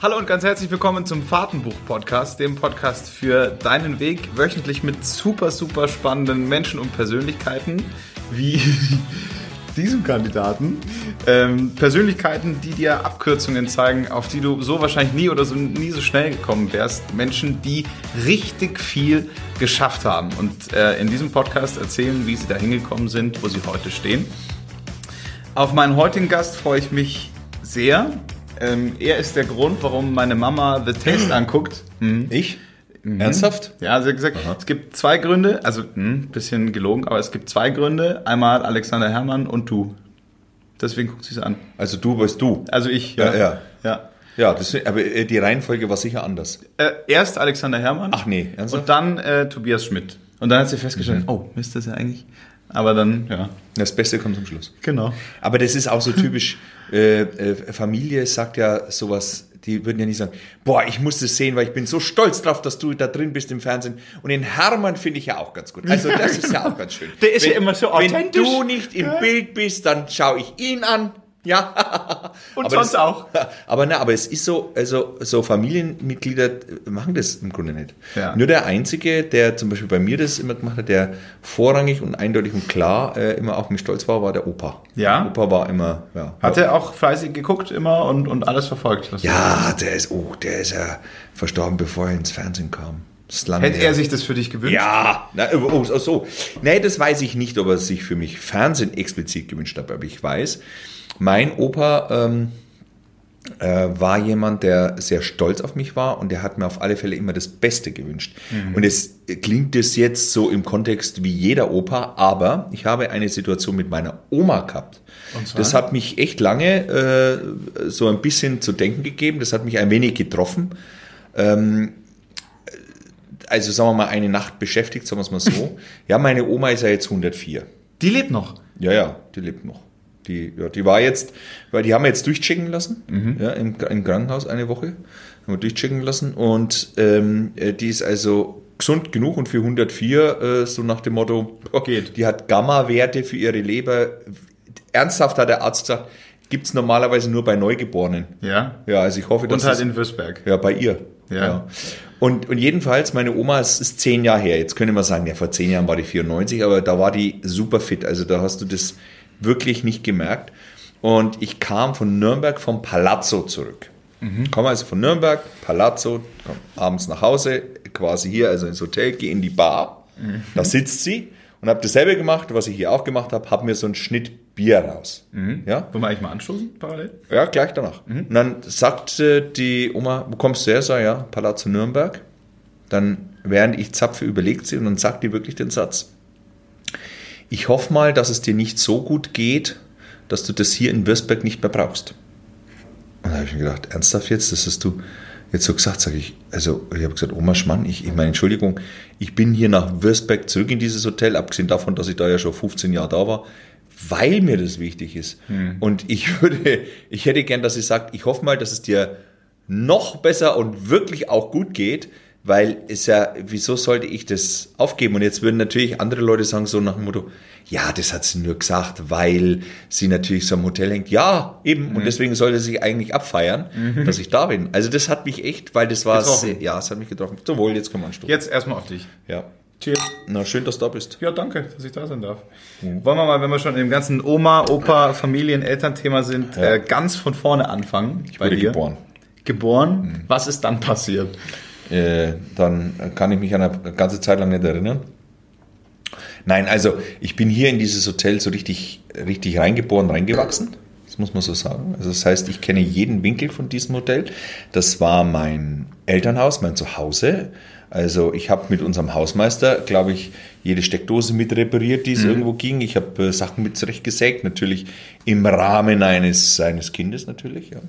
Hallo und ganz herzlich willkommen zum Fahrtenbuch-Podcast, dem Podcast für deinen Weg, wöchentlich mit super, super spannenden Menschen und Persönlichkeiten, wie diesem Kandidaten. Ähm, Persönlichkeiten, die dir Abkürzungen zeigen, auf die du so wahrscheinlich nie oder so nie so schnell gekommen wärst. Menschen, die richtig viel geschafft haben und äh, in diesem Podcast erzählen, wie sie da hingekommen sind, wo sie heute stehen. Auf meinen heutigen Gast freue ich mich sehr. Ähm, er ist der Grund, warum meine Mama The Taste anguckt. Mhm. Ich? Mhm. Ernsthaft? Ja, sie hat gesagt, Aha. es gibt zwei Gründe, also ein hm, bisschen gelogen, aber es gibt zwei Gründe. Einmal Alexander Herrmann und du. Deswegen guckt sie es an. Also du bist du. Also ich, ja. Ja, ja. ja. ja das, aber äh, die Reihenfolge war sicher anders. Äh, erst Alexander Herrmann. Ach nee, ernsthaft? Und dann äh, Tobias Schmidt. Und dann hat sie festgestellt, mhm. oh, Mist, das ja eigentlich. Aber dann, ja. Das Beste kommt zum Schluss. Genau. Aber das ist auch so typisch. äh, äh, Familie sagt ja sowas, die würden ja nicht sagen, boah, ich muss das sehen, weil ich bin so stolz drauf, dass du da drin bist im Fernsehen. Und den Hermann finde ich ja auch ganz gut. Also das ist ja auch ganz schön. Der ist wenn, ja immer so authentisch. Wenn du nicht im. Bild bist, dann schaue ich ihn an, ja. Und aber sonst das, auch. Aber na, aber es ist so, also so Familienmitglieder machen das im Grunde nicht. Ja. Nur der Einzige, der zum Beispiel bei mir das immer gemacht hat, der vorrangig und eindeutig und klar äh, immer auf mich stolz war, war der Opa. Ja. Der Opa war immer, ja. Hat er auch fleißig geguckt immer und, und alles verfolgt? ja, der ist, oh, der ist ja verstorben, bevor er ins Fernsehen kam. Hätte er sich das für dich gewünscht? Ja, na, oh, oh, so. Nee, das weiß ich nicht, ob er sich für mich Fernsehen explizit gewünscht hat, aber ich weiß, mein Opa ähm, äh, war jemand, der sehr stolz auf mich war und der hat mir auf alle Fälle immer das Beste gewünscht. Mhm. Und es klingt es jetzt so im Kontext wie jeder Opa, aber ich habe eine Situation mit meiner Oma gehabt. Das hat mich echt lange äh, so ein bisschen zu denken gegeben. Das hat mich ein wenig getroffen. Ähm, also sagen wir mal, eine Nacht beschäftigt, sagen wir es mal so. ja, meine Oma ist ja jetzt 104. Die lebt noch? Ja, ja, die lebt noch. Die, ja, die war jetzt, weil die haben wir jetzt durchchecken lassen, mhm. ja, im, im, Krankenhaus eine Woche, haben wir durchchecken lassen und ähm, äh, die ist also gesund genug und für 104 äh, so nach dem Motto, oh, Geht. die hat Gamma-Werte für ihre Leber. Ernsthaft hat der Arzt gesagt, gibt es normalerweise nur bei Neugeborenen. Ja. Ja, also ich hoffe, dass. Und halt in Würzberg. Ja, bei ihr. Ja. ja. Und, und jedenfalls, meine Oma, es ist zehn Jahre her. Jetzt könnte man sagen, ja, vor zehn Jahren war die 94, aber da war die super fit. Also da hast du das wirklich nicht gemerkt. Und ich kam von Nürnberg vom Palazzo zurück. Mhm. Komme also von Nürnberg, Palazzo, komme abends nach Hause, quasi hier, also ins Hotel, gehe in die Bar. Mhm. Da sitzt sie und habe dasselbe gemacht, was ich hier auch gemacht habe, habe mir so einen Schnitt Bier raus. Mhm. Ja? Wollen wir eigentlich mal anstoßen parallel? Ja, gleich danach. Mhm. Und dann sagte die Oma, wo kommst du her? Sag ja, Palazzo Nürnberg. Dann, während ich zapfe, überlegt sie und dann sagt die wirklich den Satz ich hoffe mal, dass es dir nicht so gut geht, dass du das hier in Würzburg nicht mehr brauchst. Und da habe ich mir gedacht, ernsthaft jetzt, das hast du jetzt so gesagt, sage ich, also ich habe gesagt, Oma Schmann, ich, ich meine, Entschuldigung, ich bin hier nach Würzburg zurück in dieses Hotel, abgesehen davon, dass ich da ja schon 15 Jahre da war, weil mir das wichtig ist. Hm. Und ich würde, ich hätte gern, dass sie sagt, ich hoffe mal, dass es dir noch besser und wirklich auch gut geht, weil es ja, wieso sollte ich das aufgeben? Und jetzt würden natürlich andere Leute sagen, so nach dem Motto, ja, das hat sie nur gesagt, weil sie natürlich so am Hotel hängt. Ja, eben. Mhm. Und deswegen sollte sie sich eigentlich abfeiern, mhm. dass ich da bin. Also das hat mich echt, weil das war, sehr, ja, es hat mich getroffen. Zum Wohl, jetzt kommen wir anstoßen. Jetzt erstmal auf dich. Ja. Cheers. Na, schön, dass du da bist. Ja, danke, dass ich da sein darf. Mhm. Wollen wir mal, wenn wir schon im ganzen Oma, Opa, Familien, Elternthema sind, ja. äh, ganz von vorne anfangen. Ich wurde dir. geboren. Geboren? Mhm. Was ist dann passiert? Äh, dann kann ich mich an eine ganze Zeit lang nicht erinnern. Nein, also ich bin hier in dieses Hotel so richtig, richtig reingeboren, reingewachsen. Das muss man so sagen. Also das heißt, ich kenne jeden Winkel von diesem Hotel. Das war mein Elternhaus, mein Zuhause. Also ich habe mit unserem Hausmeister, glaube ich, jede Steckdose mit repariert, die es mhm. irgendwo ging. Ich habe äh, Sachen mit zurechtgesägt, natürlich im Rahmen eines seines Kindes natürlich. Ja.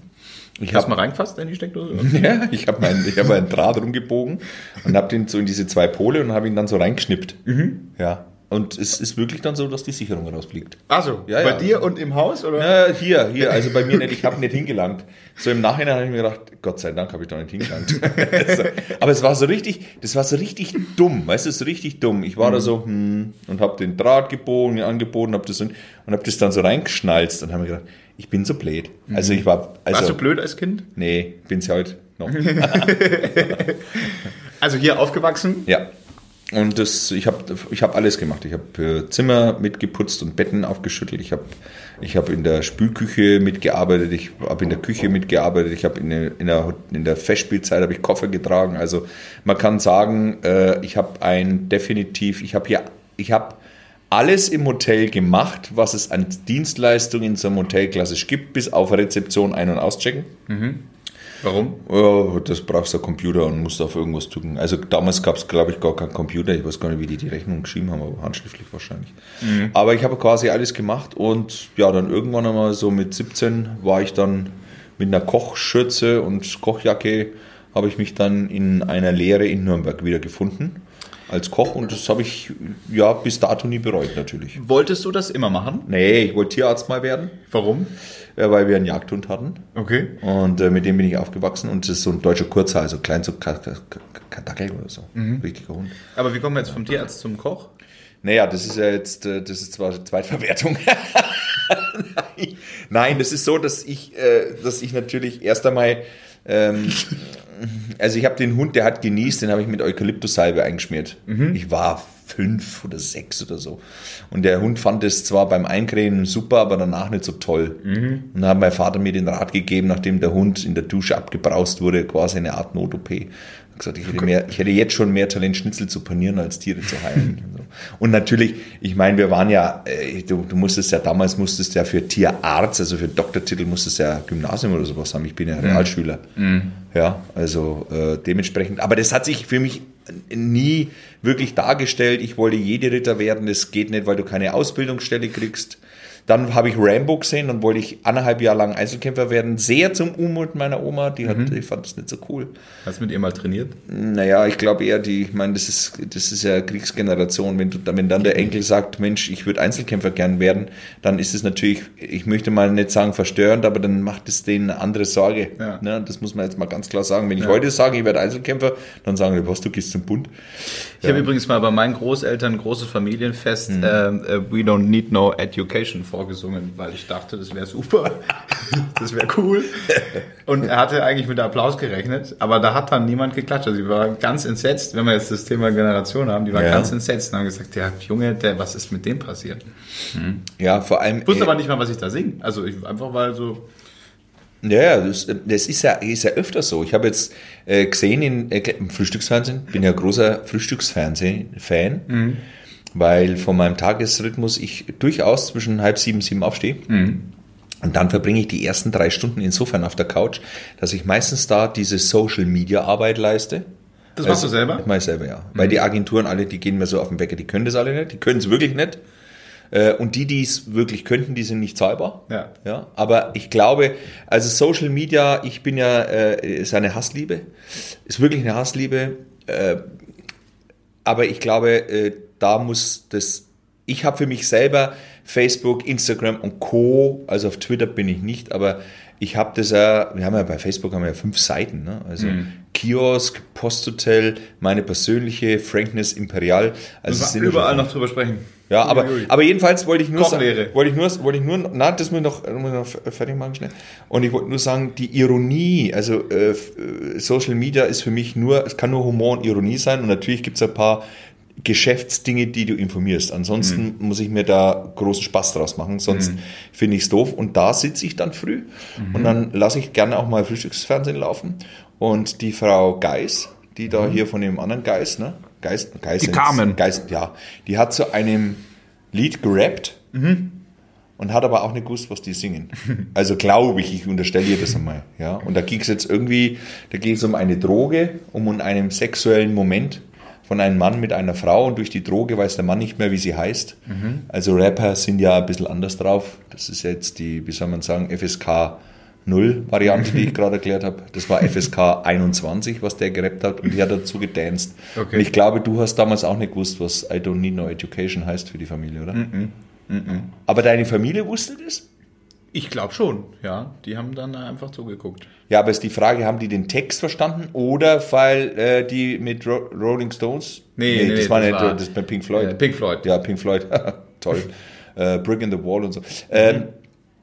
Ich habe mal reingefasst in die Steckdose? ja, ich habe meinen ich hab einen Draht rumgebogen und habe den so in diese zwei Pole und habe ihn dann so reingeschnippt. Mhm. Ja. Und es ist wirklich dann so, dass die Sicherung rausfliegt. Also, Ja, bei ja. dir und im Haus, oder? Ja, hier, hier, also bei mir nicht, ich habe nicht hingelangt. So im Nachhinein habe ich mir gedacht, Gott sei Dank habe ich da nicht hingelangt. Aber es war so richtig, das war so richtig dumm, weißt du, so richtig dumm. Ich war da so hm, und habe den Draht gebogen, angeboten, habe das und, und habe das dann so reingeschnalzt und habe mir gedacht, ich bin so blöd. Also ich war, also Warst du blöd als Kind? nee, bin's heute noch. Also hier aufgewachsen? Ja. Und das, ich habe ich hab alles gemacht. Ich habe äh, Zimmer mitgeputzt und Betten aufgeschüttelt. Ich habe ich hab in der Spülküche mitgearbeitet. Ich habe in der Küche mitgearbeitet. Ich habe in, der- in der, in der Festspielzeit habe ich Koffer getragen. Also man kann sagen, äh, ich habe ein definitiv, ich habe hier, ich habe alles im Hotel gemacht, was es an Dienstleistungen in so einem Hotel klassisch gibt, bis auf Rezeption ein- und auschecken. Warum? Ja, das brauchst du einen Computer und musst auf irgendwas drücken. Also damals gab es, glaube ich, gar keinen Computer. Ich weiß gar nicht, wie die die Rechnung geschrieben haben, aber handschriftlich wahrscheinlich. Aber ich habe quasi alles gemacht und ja, dann irgendwann einmal so mit 17 war ich dann mit einer Kochschürze und Kochjacke habe ich mich dann in einer Lehre in Nürnberg wieder gefunden als Koch und das habe ich ja bis dato nie bereut natürlich. Wolltest du das immer machen? Nee, ich wollte Tierarzt mal werden, Warum? Äh, weil wir einen Jagdhund hatten. Okay. Und äh, mit dem bin ich aufgewachsen und das ist so ein deutscher Kurzhaar, also klein so Ka- Ka- Ka- Kadackel oder so. Richtiger Hund. Aber wie kommen wir jetzt vom Tierarzt zum Koch? Naja, das ist ja jetzt, äh, das ist zwar Zweitverwertung. Nein. Nein, das ist so, dass ich, äh, dass ich natürlich erst einmal, ähm, also ich habe den Hund, der hat genießt, den habe ich mit Eukalyptussalbe eingeschmiert. Ich war fünf oder sechs oder so. Und der Hund fand es zwar beim Eincremen super, aber danach nicht so toll. Und dann hat mein Vater mir den Rat gegeben, nachdem der Hund in der Dusche abgebraust wurde, quasi eine Art Not-OP. Gesagt, ich hätte, mehr, ich hätte jetzt schon mehr Talent, Schnitzel zu panieren, als Tiere zu heilen. Und natürlich, ich meine, wir waren ja, äh, du, du musstest ja damals, musstest ja für Tierarzt, also für Doktortitel, musstest ja Gymnasium oder sowas haben. Ich bin ja Realschüler. Ja, also äh, dementsprechend. Aber das hat sich für mich nie wirklich dargestellt. Ich wollte jede Ritter werden, das geht nicht, weil du keine Ausbildungsstelle kriegst. Dann habe ich Rambo gesehen, dann wollte ich anderthalb Jahre lang Einzelkämpfer werden. Sehr zum Unmut meiner Oma, die, hat, die fand das nicht so cool. Hast du mit ihr mal trainiert? Naja, ich glaube eher, die, ich meine, das ist, das ist ja Kriegsgeneration. Wenn, du, wenn dann der Enkel sagt, Mensch, ich würde Einzelkämpfer gern werden, dann ist es natürlich, ich möchte mal nicht sagen verstörend, aber dann macht es denen eine andere Sorge. Ja. Ne? Das muss man jetzt mal ganz klar sagen. Wenn ich heute sage, ich werde Einzelkämpfer, dann sagen die, was, du gehst zum Bund. Ich habe übrigens mal bei meinen Großeltern ein großes Familienfest Mhm. äh, We Don't Need No Education vorgesungen, weil ich dachte, das wäre super. das wäre cool. Und er hatte eigentlich mit Applaus gerechnet, aber da hat dann niemand geklatscht. Also die war ganz entsetzt, wenn wir jetzt das Thema Generation haben, die war Ja. ganz entsetzt und haben gesagt, ja, Junge, der, was ist mit dem passiert? Ja, vor allem. Ich wusste äh, aber nicht mal, was ich da singe. Also ich, einfach weil so, Ja, ja, das, das ist ja, ist ja öfter so. Ich habe jetzt äh, gesehen in, äh, im Frühstücksfernsehen, bin ja großer Frühstücksfernsehen-Fan, weil von meinem Tagesrhythmus ich durchaus zwischen halb sieben, sieben aufstehe. Und dann verbringe ich die ersten drei Stunden insofern auf der Couch, dass ich meistens da diese Social-Media-Arbeit leiste. das machst du selber? Das mache ich selber, ja. Weil die Agenturen alle, die gehen mir so auf den Wecker, die können das alle nicht, die können es wirklich nicht. Äh, Und die, die es wirklich könnten, die sind nicht zahlbar. Ja. Ja, aber ich glaube, also Social Media, ich bin ja, äh, ist eine Hassliebe, ist wirklich eine Hassliebe. Äh, aber ich glaube, da muss das, ich habe für mich selber Facebook, Instagram und Co., also auf Twitter bin ich nicht, aber ich habe das ja, wir haben ja bei Facebook haben wir ja fünf Seiten, ne? also Kiosk, Posthotel, meine persönliche Frankness Imperial. Also sind überall noch drüber sprechen. ja, aber, aber jedenfalls wollte ich nur sagen, wollte ich nur, wollte ich nur, na, das muss ich noch, muss ich noch fertig machen schnell. Und ich wollte nur sagen, die Ironie, also äh, äh, Social Media ist für mich nur, es kann nur Humor und Ironie sein und natürlich gibt es ein paar Geschäftsdinge, die du informierst. Ansonsten muss ich mir da großen Spaß draus machen, sonst finde ich es doof. Und da sitze ich dann früh und dann lasse ich gerne auch mal Frühstücksfernsehen laufen. Und die Frau Geis, die da hier von dem anderen Geis, ne? Geis, Geis Die Carmen. Geist, ja, die hat zu einem Lied gerappt und hat aber auch nicht gewusst, was die singen. Also glaube ich, ich unterstelle ihr das einmal. Ja? Und da ging es jetzt irgendwie, da geht es um eine Droge, um einen sexuellen Moment von einem Mann mit einer Frau und durch die Droge weiß der Mann nicht mehr, wie sie heißt. Also Rapper sind ja ein bisschen anders drauf. Das ist jetzt die, wie soll man sagen, FSK Variante, die ich gerade erklärt habe. Das war FSK 21, was der gerappt hat und die hat dazu gedanced. Okay. Und ich glaube, du hast damals auch nicht gewusst, was I don't need no education heißt für die Familie, oder? Aber deine Familie wusste das? Ich glaube schon, ja. Die haben dann einfach zugeguckt. Ja, aber ist die Frage, haben die den Text verstanden oder weil äh, die mit Ro Rolling Stones? Nee, nee, das war das nicht, war- das bei Pink Floyd. Äh, Pink Floyd. Ja, Pink Floyd. Toll. äh, Brick in the Wall und so. Ähm,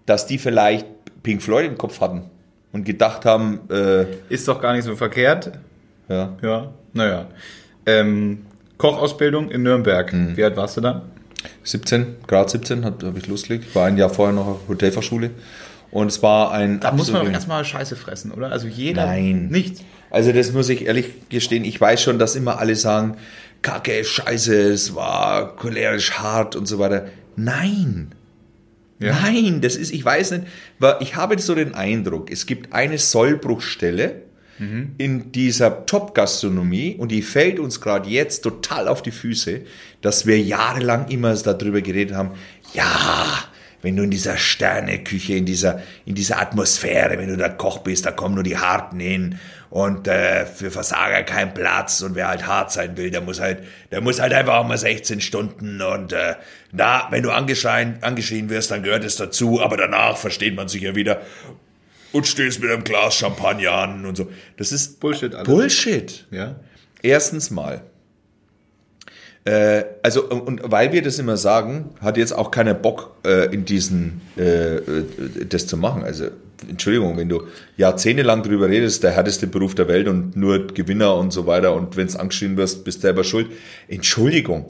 dass die vielleicht Pink Floyd im Kopf hatten und gedacht haben, äh, Ist doch gar nicht so verkehrt. ja, Ja, naja. Ähm, Kochausbildung in Nürnberg. Mhm. Wie alt warst du da? 17, Grad 17 habe hab ich losgelegt. War ein Jahr vorher noch auf Hotelfachschule. Und es war ein. Da muss man doch erstmal Scheiße fressen, oder? Also jeder. Nein. Nicht. Also das muss ich ehrlich gestehen, ich weiß schon, dass immer alle sagen, Kacke, Scheiße, es war cholerisch hart und so weiter. Nein. Ja. Nein, das ist, ich weiß nicht, ich habe so den Eindruck, es gibt eine Sollbruchstelle in dieser Top-Gastronomie und die fällt uns gerade jetzt total auf die Füße, dass wir jahrelang immer darüber geredet haben, ja, wenn du in dieser Sterneküche, in dieser, in dieser Atmosphäre, wenn du da Koch bist, da kommen nur die Harten hin und äh, für Versager kein Platz und wer halt hart sein will, der muss halt, der muss halt einfach auch mal 16 Stunden und äh, na, wenn du angeschrien, angeschrien wirst, dann gehört es dazu, aber danach versteht man sich ja wieder und stehst mit einem Glas Champagner an und so. Das ist Bullshit alles. Bullshit. Ja. Erstens mal. Äh, also, und, weil wir das immer sagen, hat jetzt auch keiner Bock, äh, in diesen, äh, das zu machen. Also, Entschuldigung, wenn du jahrzehntelang drüber redest, der härteste Beruf der Welt und nur Gewinner und so weiter und wenn es angeschrien wirst, bist selber schuld. Entschuldigung.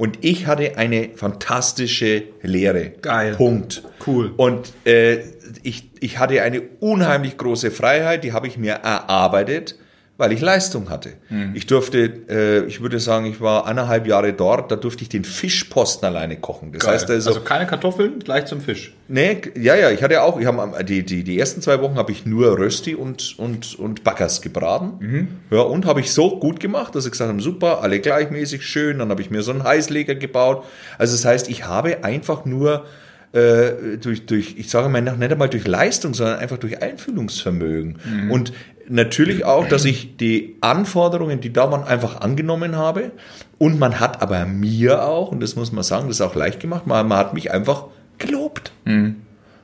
Und ich hatte eine fantastische Lehre. Geil. Punkt. Cool. Und äh, ich, ich hatte eine unheimlich große Freiheit, die habe ich mir erarbeitet, weil ich Leistung hatte. Mhm. Ich durfte, äh, ich würde sagen, ich war eineinhalb Jahre dort, da durfte ich den Fischposten alleine kochen. Das Geil. heißt also, also keine Kartoffeln, gleich zum Fisch. nee, ja, ja, ich hatte auch, ich habe die, die, die ersten zwei Wochen habe ich nur Rösti und, und, und Backers gebraten. Mhm. Ja, und habe ich so gut gemacht, dass ich gesagt habe, super, alle gleichmäßig schön. Dann habe ich mir so einen Heißleger gebaut. Also das heißt, ich habe einfach nur äh, durch, durch, ich sage mal nicht einmal durch Leistung, sondern einfach durch Einfühlungsvermögen. Und natürlich auch, dass ich die Anforderungen, die da waren, einfach angenommen habe. Und man hat aber mir auch, und das muss man sagen, das ist auch leicht gemacht, man, man hat mich einfach gelobt.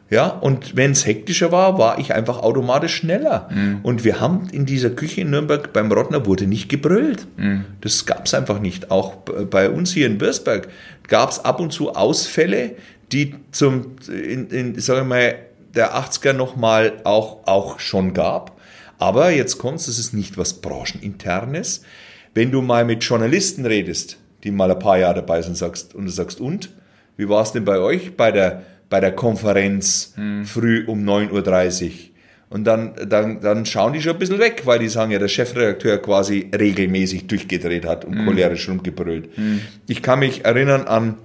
Ja, und wenn es hektischer war, war ich einfach automatisch schneller. Und wir haben in dieser Küche in Nürnberg beim Rottner wurde nicht gebrüllt. Das gab es einfach nicht. Auch bei uns hier in Birsberg gab es ab und zu Ausfälle, die zum, in, in sagen wir mal, der 80er nochmal auch, auch schon gab. Aber jetzt kommt's, das ist nicht was Brancheninternes. Wenn du mal mit Journalisten redest, die mal ein paar Jahre dabei sind, sagst, und du sagst, und? Wie war es denn bei euch bei der, bei der Konferenz früh um 9.30 Uhr? Und dann, dann, dann schauen die schon ein bisschen weg, weil die sagen ja, der Chefredakteur quasi regelmäßig durchgedreht hat und cholerisch rumgebrüllt. Ich kann mich erinnern an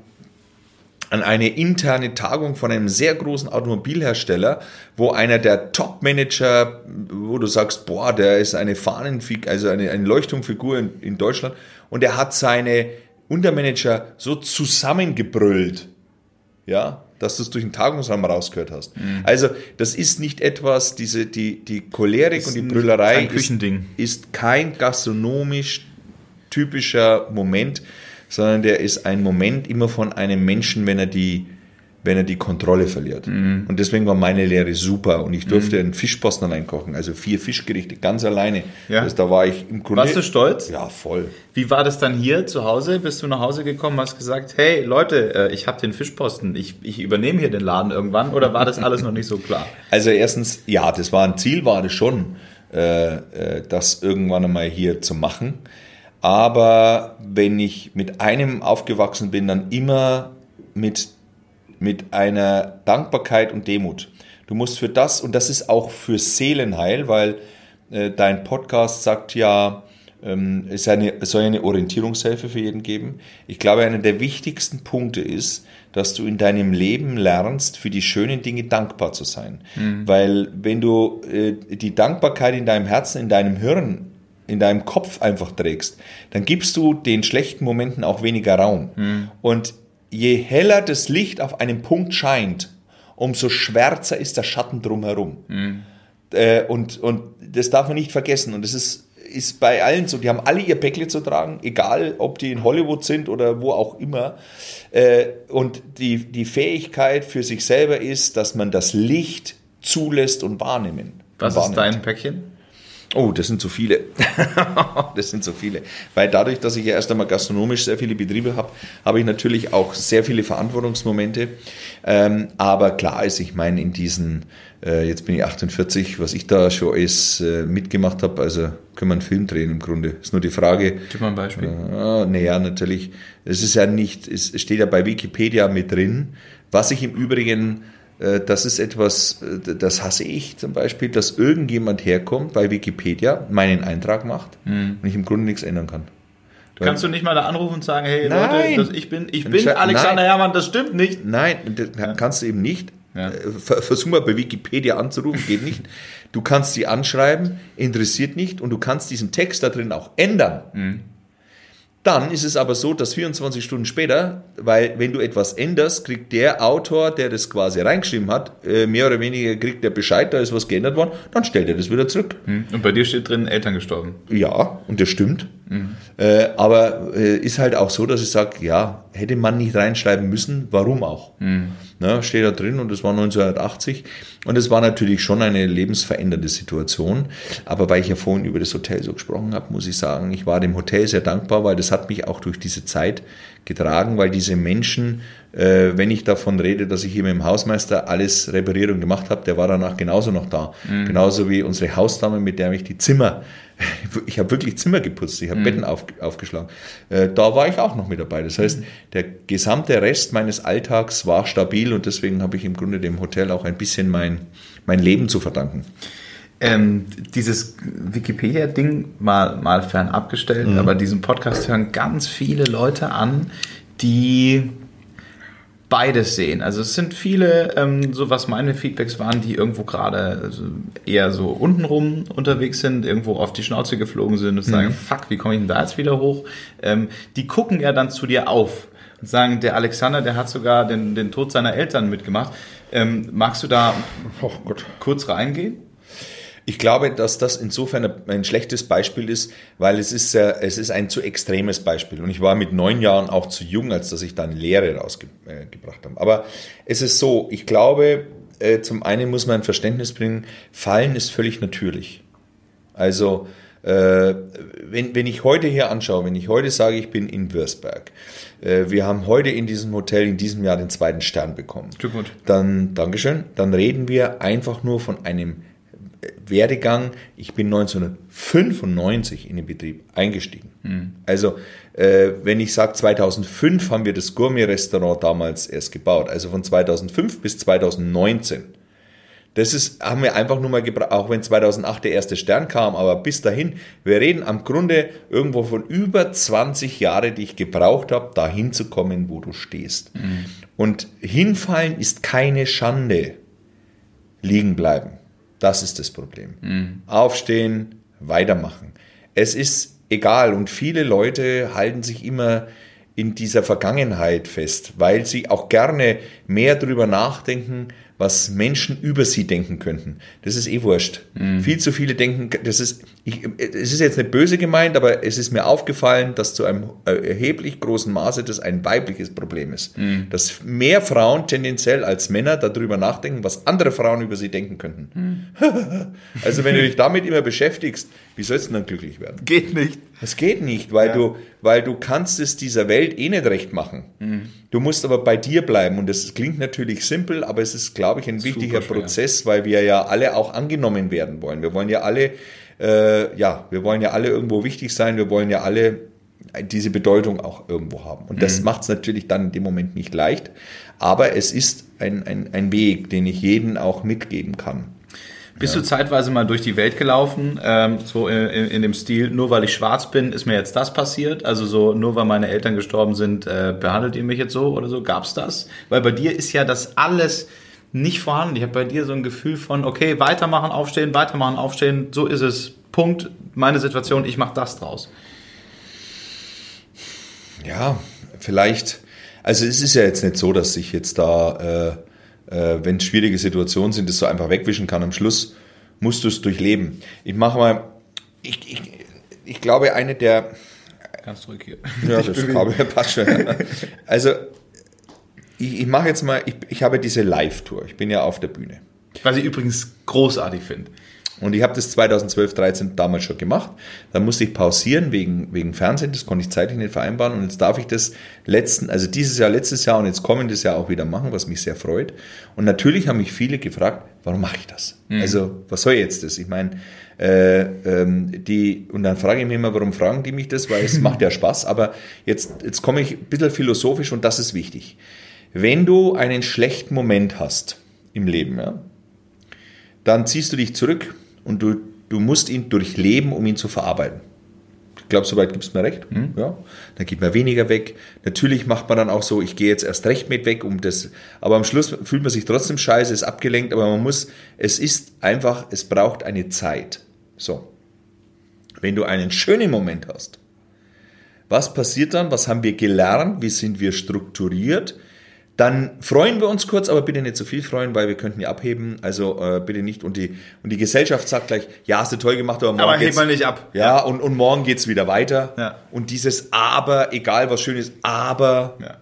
an eine interne Tagung von einem sehr großen Automobilhersteller, wo einer der Top-Manager, wo du sagst, boah, der ist eine Fahnenfigur, also eine, eine Leuchtturmfigur in, in Deutschland, und er hat seine Untermanager so zusammengebrüllt, ja, dass du es durch den Tagungsraum rausgehört hast. Also, das ist nicht etwas, diese, die, die Cholerik und die Brüllerei kein. Ist, ist kein gastronomisch typischer Moment, sondern der ist ein Moment immer von einem Menschen, wenn er die, wenn er die Kontrolle verliert. Mhm. Und deswegen war meine Lehre super und ich durfte einen Fischposten allein kochen, also vier Fischgerichte ganz alleine. Ja. Das, da war ich im Grunde. Warst du stolz? Ja, voll. Wie war das dann hier zu Hause? Bist du nach Hause gekommen, hast gesagt, hey Leute, äh, ich habe den Fischposten, ich, ich übernehme hier den Laden irgendwann oder war das alles noch nicht so klar? Also erstens, ja, das war ein Ziel, war das schon, äh, äh, das irgendwann einmal hier zu machen. Aber wenn ich mit einem aufgewachsen bin, dann immer mit, mit einer Dankbarkeit und Demut. Du musst für das, und das ist auch für Seelenheil, weil äh, dein Podcast sagt ja, ähm, es, eine, soll eine Orientierungshilfe für jeden geben. Ich glaube, einer der wichtigsten Punkte ist, dass du in deinem Leben lernst, für die schönen Dinge dankbar zu sein. Weil wenn du äh, die Dankbarkeit in deinem Herzen, in deinem Hirn, in deinem Kopf einfach trägst, dann gibst du den schlechten Momenten auch weniger Raum. Und je heller das Licht auf einem Punkt scheint, umso schwärzer ist der Schatten drumherum. Äh, und, und das darf man nicht vergessen. Und das ist, ist bei allen so. Die haben alle ihr Päckle zu tragen, egal ob die in Hollywood sind oder wo auch immer. Äh, und die, die Fähigkeit für sich selber ist, dass man das Licht zulässt und wahrnehmen. Was wahrnimmt. ist dein Päckchen? Oh, das sind zu viele. das sind zu viele. Weil dadurch, dass ich ja erst einmal gastronomisch sehr viele Betriebe habe, habe ich natürlich auch sehr viele Verantwortungsmomente. Ähm, aber klar ist, ich meine, in diesen, äh, jetzt bin ich 48, was ich da schon alles äh, mitgemacht habe, also können wir einen Film drehen im Grunde. Ist nur die Frage. Gib mal ein Beispiel. Äh, naja, natürlich. Es ist ja nicht, es steht ja bei Wikipedia mit drin, was ich im Übrigen das ist etwas, äh, das hasse ich zum Beispiel, dass irgendjemand herkommt bei Wikipedia, meinen Eintrag macht Mhm. und ich im Grunde nichts ändern kann. Kannst du nicht mal da anrufen und sagen, hey Nein. Leute, ich bin, ich bin Alexander Nein. Herrmann, das stimmt nicht. Nein, das kannst du eben nicht. Ja. Äh, ver- Versuch mal bei Wikipedia anzurufen, geht nicht. Du kannst sie anschreiben, interessiert nicht und du kannst diesen Text da drin auch ändern. Mhm. Dann ist es aber so, dass 24 Stunden später, weil wenn du etwas änderst, kriegt der Autor, der das quasi reingeschrieben hat, äh, mehr oder weniger kriegt der Bescheid, da ist was geändert worden, dann stellt er das wieder zurück. Und bei dir steht drin, Eltern gestorben. Ja, und das stimmt. Äh, aber äh, ist halt auch so, dass ich sage, ja, hätte man nicht reinschreiben müssen, warum auch? Na, steht da drin und das war 1980 und es war natürlich schon eine lebensverändernde Situation. Aber weil ich ja vorhin über das Hotel so gesprochen habe, muss ich sagen, ich war dem Hotel sehr dankbar, weil das hat mich auch durch diese Zeit getragen, weil diese Menschen, äh, wenn ich davon rede, dass ich hier mit dem Hausmeister alles repariert und gemacht habe, der war danach genauso noch da. Genauso wie unsere Hausdame, mit der ich die Zimmer, ich habe wirklich Zimmer geputzt, ich habe Betten auf, aufgeschlagen. Äh, da war ich auch noch mit dabei. Das heißt, der gesamte Rest meines Alltags war stabil und deswegen habe ich im Grunde dem Hotel auch ein bisschen mein, mein Leben zu verdanken. Ähm, dieses Wikipedia-Ding mal, mal fernab gestellt, Mhm. aber diesen Podcast hören ganz viele Leute an, die beides sehen. Also es sind viele, ähm, so was meine Feedbacks waren, die irgendwo gerade also eher so untenrum unterwegs sind, irgendwo auf die Schnauze geflogen sind und sagen, fuck, wie komme ich denn da jetzt wieder hoch? Ähm, die gucken ja dann zu dir auf und sagen, der Alexander, der hat sogar den, den Tod seiner Eltern mitgemacht. Ähm, magst du da Oh kurz reingehen? Ich glaube, dass das insofern ein schlechtes Beispiel ist, weil es ist, äh, es ist ein zu extremes Beispiel. Und ich war mit neun Jahren auch zu jung, als dass ich dann Lehre rausgebracht habe. Aber es ist so, ich glaube, äh, zum einen muss man ein Verständnis bringen, Fallen ist völlig natürlich. Also, äh, wenn, wenn ich heute hier anschaue, wenn ich heute sage, ich bin in Würzberg, äh, wir haben heute in diesem Hotel in diesem Jahr den zweiten Stern bekommen. Glückwunsch. Dann, Dankeschön, dann reden wir einfach nur von einem äh, Werdegang. Ich bin 1995 in den Betrieb eingestiegen. Also, äh, wenn ich sage, 2005 haben wir das Gourmet-Restaurant damals erst gebaut, also von 2005 bis 2019. Das ist, haben wir einfach nur mal gebraucht, auch wenn 2008 der erste Stern kam, aber bis dahin, wir reden am Grunde irgendwo von über 20 Jahre, die ich gebraucht habe, dahin zu kommen, wo du stehst. Und hinfallen ist keine Schande. Liegen bleiben. Das ist das Problem. Aufstehen, weitermachen. Es ist egal und viele Leute halten sich immer in dieser Vergangenheit fest, weil sie auch gerne mehr darüber nachdenken, was Menschen über sie denken könnten. Das ist eh wurscht. Viel zu viele denken, das ist, ich, es ist jetzt nicht böse gemeint, aber es ist mir aufgefallen, dass zu einem erheblich großen Maße das ein weibliches Problem ist. Dass mehr Frauen tendenziell als Männer darüber nachdenken, was andere Frauen über sie denken könnten. also wenn du dich damit immer beschäftigst, wie sollst du dann glücklich werden? Geht nicht. Das geht nicht, weil, du, weil du kannst es dieser Welt eh nicht recht machen. Du musst aber bei dir bleiben und das klingt natürlich simpel, aber es ist, glaube ich, ein wichtiger schwer. Prozess, weil wir ja alle auch angenommen werden wollen. Wir wollen ja alle, äh, ja, wir wollen ja alle irgendwo wichtig sein, wir wollen ja alle diese Bedeutung auch irgendwo haben. Und das macht es natürlich dann in dem Moment nicht leicht, aber es ist ein, ein, ein Weg, den ich jedem auch mitgeben kann. Bist du zeitweise mal durch die Welt gelaufen, ähm, so in, in, in dem Stil, nur weil ich schwarz bin, ist mir jetzt das passiert? Also so, nur weil meine Eltern gestorben sind, äh, behandelt ihr mich jetzt so oder so? Gab's das? Weil bei dir ist ja das alles nicht vorhanden. Ich habe bei dir so ein Gefühl von, okay, weitermachen, aufstehen, weitermachen, aufstehen, so ist es. Punkt, meine Situation, ich mache das draus. Ja, vielleicht. Also es ist ja jetzt nicht so, dass ich jetzt da, äh, äh, wenn schwierige Situationen sind, das so einfach wegwischen kann am Schluss. musst du es durchleben. Ich mache mal, ich, ich, ich glaube, eine der, Ganz ruhig hier. ja, das Kabel passt schon. Also, ich, ich mache jetzt mal, ich, ich habe diese Live-Tour. Ich bin ja auf der Bühne. Was ich übrigens großartig finde. Und ich habe das 2012, 13 damals schon gemacht. Dann musste ich pausieren wegen, wegen Fernsehen, das konnte ich zeitlich nicht vereinbaren. Und jetzt darf ich das letzten, also dieses Jahr, letztes Jahr und jetzt kommendes Jahr auch wieder machen, was mich sehr freut. Und natürlich haben mich viele gefragt, warum mache ich das? Also, was soll jetzt das? Ich meine, äh, ähm, die, und dann frage ich mich immer, warum fragen die mich das? Weil es macht ja Spaß. Aber jetzt, jetzt komme ich ein bisschen philosophisch und das ist wichtig. Wenn du einen schlechten Moment hast im Leben, ja, dann ziehst du dich zurück und du, du musst ihn durchleben, um ihn zu verarbeiten. Ich glaube, soweit gibst du mir recht. Ja, dann geht man weniger weg. Natürlich macht man dann auch so, ich gehe jetzt erst recht mit weg, um das. Aber am Schluss fühlt man sich trotzdem scheiße, ist abgelenkt, aber man muss, es ist einfach, es braucht eine Zeit. So. Wenn du einen schönen Moment hast, was passiert dann? Was haben wir gelernt? Wie sind wir strukturiert? Dann freuen wir uns kurz, aber bitte nicht zu viel freuen, weil wir könnten ja abheben. Also äh, bitte nicht. Und die, und die Gesellschaft sagt gleich, ja, hast du toll gemacht, aber morgen Aber heb mal nicht ab. ja, und, und morgen geht's wieder weiter. Ja. Und dieses Aber, egal was schön ist, aber. Ja.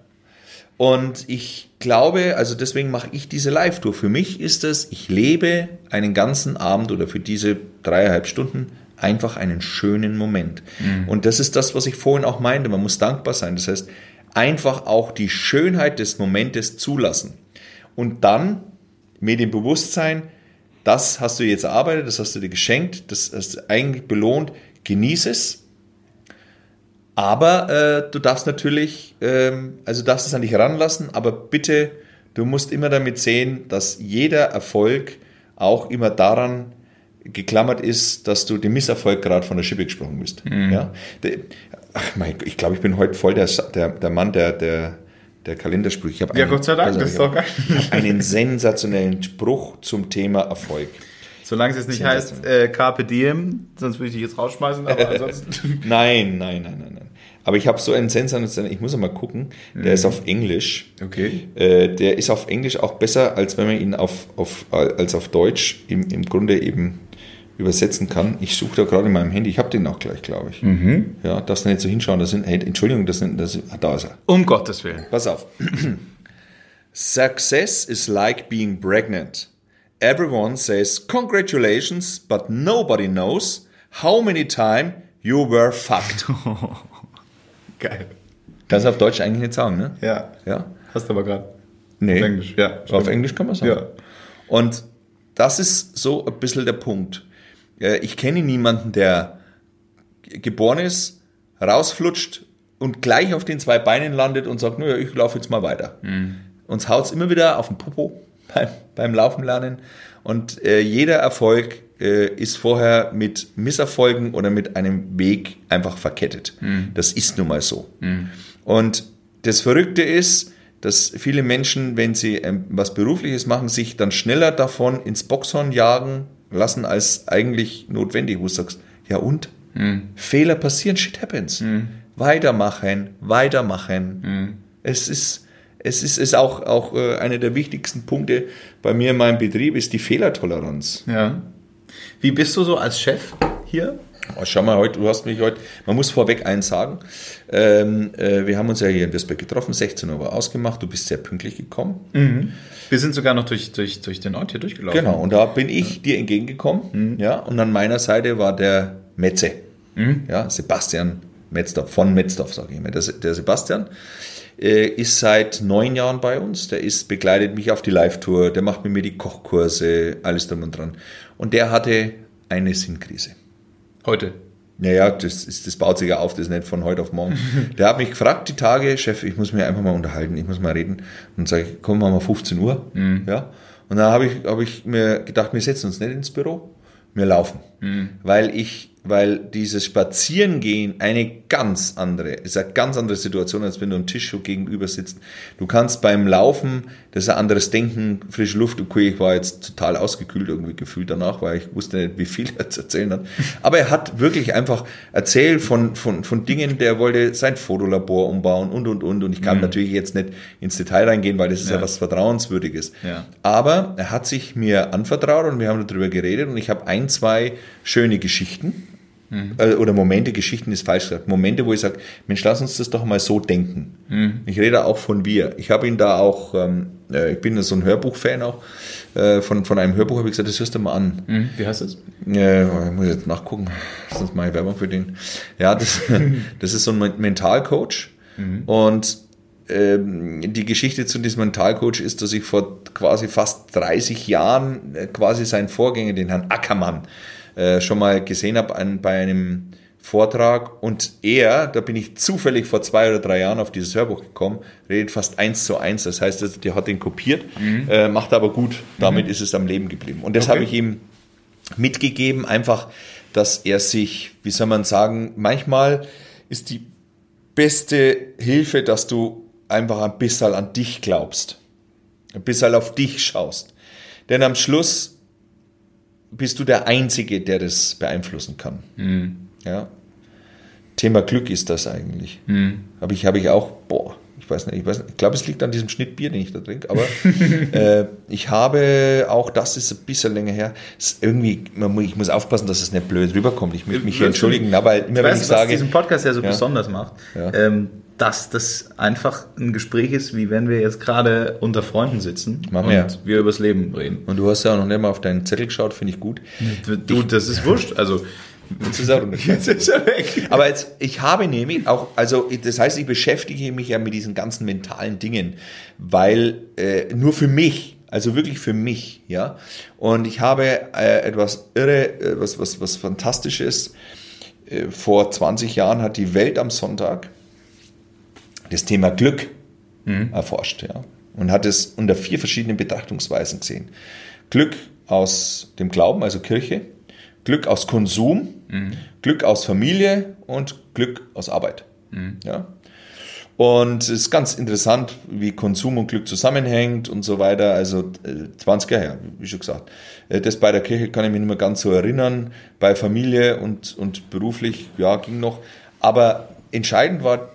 Und ich glaube, also deswegen mache ich diese Live-Tour. Für mich ist es, ich lebe einen ganzen Abend oder für diese dreieinhalb Stunden einfach einen schönen Moment. Und das ist das, was ich vorhin auch meinte. Man muss dankbar sein. Das heißt, einfach auch die Schönheit des Momentes zulassen. Und dann mit dem Bewusstsein, das hast du jetzt erarbeitet, das hast du dir geschenkt, das hast du eigentlich belohnt, genieße es. Aber äh, du darfst natürlich, ähm, also darfst es an dich ranlassen, aber bitte, du musst immer damit sehen, dass jeder Erfolg auch immer daran geklammert ist, dass du den Misserfolg gerade von der Schippe gesprungen bist. Ja? Ach mein, Gott, ich glaube, ich bin heute voll der, der, der Mann der, der, der Kalendersprüche. Ich Ja, einen- Gott sei Dank, also das ist doch geil. einen sensationellen Spruch zum Thema Erfolg. Solange es jetzt nicht heißt äh, Carpe Diem, sonst würde ich dich jetzt rausschmeißen, aber ansonsten. Nein, nein, nein, nein, nein. Aber ich habe so einen sensationellen, ich muss mal gucken, der ist auf Englisch. Okay. Äh, der ist auf Englisch auch besser, als wenn man ihn auf, auf, als auf Deutsch im, im Grunde eben übersetzen kann. Ich suche da gerade in meinem Handy, ich habe den auch gleich, glaube ich. Ja, darfst du nicht so hinschauen. Das sind, hey, Entschuldigung, das sind, das, ah, da ist er. Um Gottes Willen. Pass auf. Success is like being pregnant. Everyone says congratulations, but nobody knows how many times you were fucked. Geil. Kannst du auf Deutsch eigentlich nicht sagen, ne? Ja. Ja? Hast du aber gerade. Nee. Auf Englisch, ja. Auf Englisch kann man sagen. Ja. Und das ist so ein bisschen der Punkt. Äh, Ich kenne niemanden, der geboren ist, rausflutscht und gleich auf den zwei Beinen landet und sagt, naja, ich laufe jetzt mal weiter. Uns haut es immer wieder auf den Popo beim, beim Laufen lernen. Und äh, jeder Erfolg äh, ist vorher mit Misserfolgen oder mit einem Weg einfach verkettet. Das ist nun mal so. Und das Verrückte ist, dass viele Menschen, wenn sie ähm, was Berufliches machen, sich dann schneller davon ins Boxhorn jagen lassen, als eigentlich notwendig. Wo du sagst, ja und? Fehler passieren, shit happens. Weitermachen, weitermachen. Es ist, es ist, ist auch, auch äh, einer der wichtigsten Punkte bei mir in meinem Betrieb, ist die Fehlertoleranz. Ja. Wie bist du so als Chef hier? Oh, schau mal, heute, du hast mich heute, man muss vorweg eins sagen, ähm, äh, wir haben uns ja hier in Würzburg getroffen, 16 Uhr war ausgemacht, du bist sehr pünktlich gekommen. Wir sind sogar noch durch, durch, durch den Ort hier durchgelaufen. Genau, und da bin ich dir entgegengekommen, ja, und an meiner Seite war der Metze, ja, Sebastian Metzdorf, von Metzdorf, sage ich immer. Der, der Sebastian äh, ist seit neun Jahren bei uns, der ist, begleitet mich auf die Live-Tour, der macht mit mir die Kochkurse, alles drum und dran. Und der hatte eine Sinnkrise. Heute. Naja, das, ist, das baut sich ja auf, das ist nicht von heute auf morgen. Der hat mich gefragt, die Tage, Chef, ich muss mir einfach mal unterhalten, ich muss mal reden. Und sage ich, komm, machen wir 15 Uhr. Ja. Und dann habe ich, hab ich mir gedacht, wir setzen uns nicht ins Büro, wir laufen. weil ich weil dieses Spazierengehen eine ganz andere, ist eine ganz andere Situation, als wenn du am Tisch so gegenüber sitzt. Du kannst beim Laufen, das ist ein anderes Denken, frische Luft, okay, ich war jetzt total ausgekühlt irgendwie gefühlt danach, weil ich wusste nicht, wie viel er zu erzählen hat. Aber er hat wirklich einfach erzählt von, von, von Dingen, der wollte sein Fotolabor umbauen und, und, und. Und ich kann mhm. natürlich jetzt nicht ins Detail reingehen, weil das ist ja, ja was Vertrauenswürdiges. Ja. Aber er hat sich mir anvertraut und wir haben darüber geredet und ich habe ein, zwei schöne Geschichten Mhm. Oder Momente, Geschichten ist falsch gesagt. Momente, wo ich sage, Mensch, lass uns das doch mal so denken. Mhm. Ich rede auch von wir. Ich habe ihn da auch, ähm, äh, ich bin so ein Hörbuch-Fan auch, äh, von, von einem Hörbuch habe ich gesagt, das hörst du mal an. Mhm. Wie heißt das? Äh, ich muss jetzt nachgucken, sonst mache ich Werbung für den. Ja, das, das ist so ein Mentalcoach. Mhm. Und ähm, die Geschichte zu diesem Mentalcoach ist, dass ich vor quasi fast 30 Jahren äh, quasi seinen Vorgänger, den Herrn Ackermann, äh, schon mal gesehen habe an, bei einem Vortrag und er, da bin ich zufällig vor zwei oder drei Jahren auf dieses Hörbuch gekommen, redet fast eins zu eins. Das heißt, der hat den kopiert, mhm. äh, macht aber gut. Damit mhm. ist es am Leben geblieben. Und das okay. habe ich ihm mitgegeben, einfach, dass er sich, wie soll man sagen, manchmal ist die beste Hilfe, dass du einfach ein bisschen an dich glaubst, ein bisschen auf dich schaust. Denn am Schluss bist du der Einzige, der das beeinflussen kann. Mhm. Ja. Thema Glück ist das eigentlich. Mhm. Habe ich, hab ich auch, boah, ich weiß nicht, ich, weiß nicht, ich glaube, es liegt an diesem Schnitt Bier, den ich da trinke, aber äh, ich habe auch, das ist ein bisschen länger her, irgendwie, ich muss aufpassen, dass es nicht blöd rüberkommt. Ich möchte mich hier entschuldigen, aber immer ich wenn weiß, ich sage. Was diesen Podcast ja so ja. besonders macht. Ja. Ähm, dass das einfach ein Gespräch ist, wie wenn wir jetzt gerade unter Freunden sitzen Machen und wir, wir übers Leben reden. Und du hast ja auch noch nicht mal auf deinen Zettel geschaut, finde ich gut. Du, das ist wurscht. Also Jetzt ist, er, jetzt ist er weg. Aber jetzt, ich habe nämlich auch, also das heißt, ich beschäftige mich ja mit diesen ganzen mentalen Dingen, weil äh, nur für mich, also wirklich für mich, ja. Und ich habe äh, etwas irre, äh, was, was, was Fantastisches. Äh, vor 20 Jahren hat die Welt am Sonntag das Thema Glück mhm. erforscht, ja. Und hat es unter vier verschiedenen Betrachtungsweisen gesehen. Glück aus dem Glauben, also Kirche, Glück aus Konsum, mhm. Glück aus Familie und Glück aus Arbeit. Mhm. Ja. Und es ist ganz interessant, wie Konsum und Glück zusammenhängt und so weiter. Also 20 Jahre her, wie schon gesagt. Äh, das bei der Kirche kann ich mich nicht mehr ganz so erinnern. Bei Familie und, und beruflich, ja, ging noch. Aber entscheidend war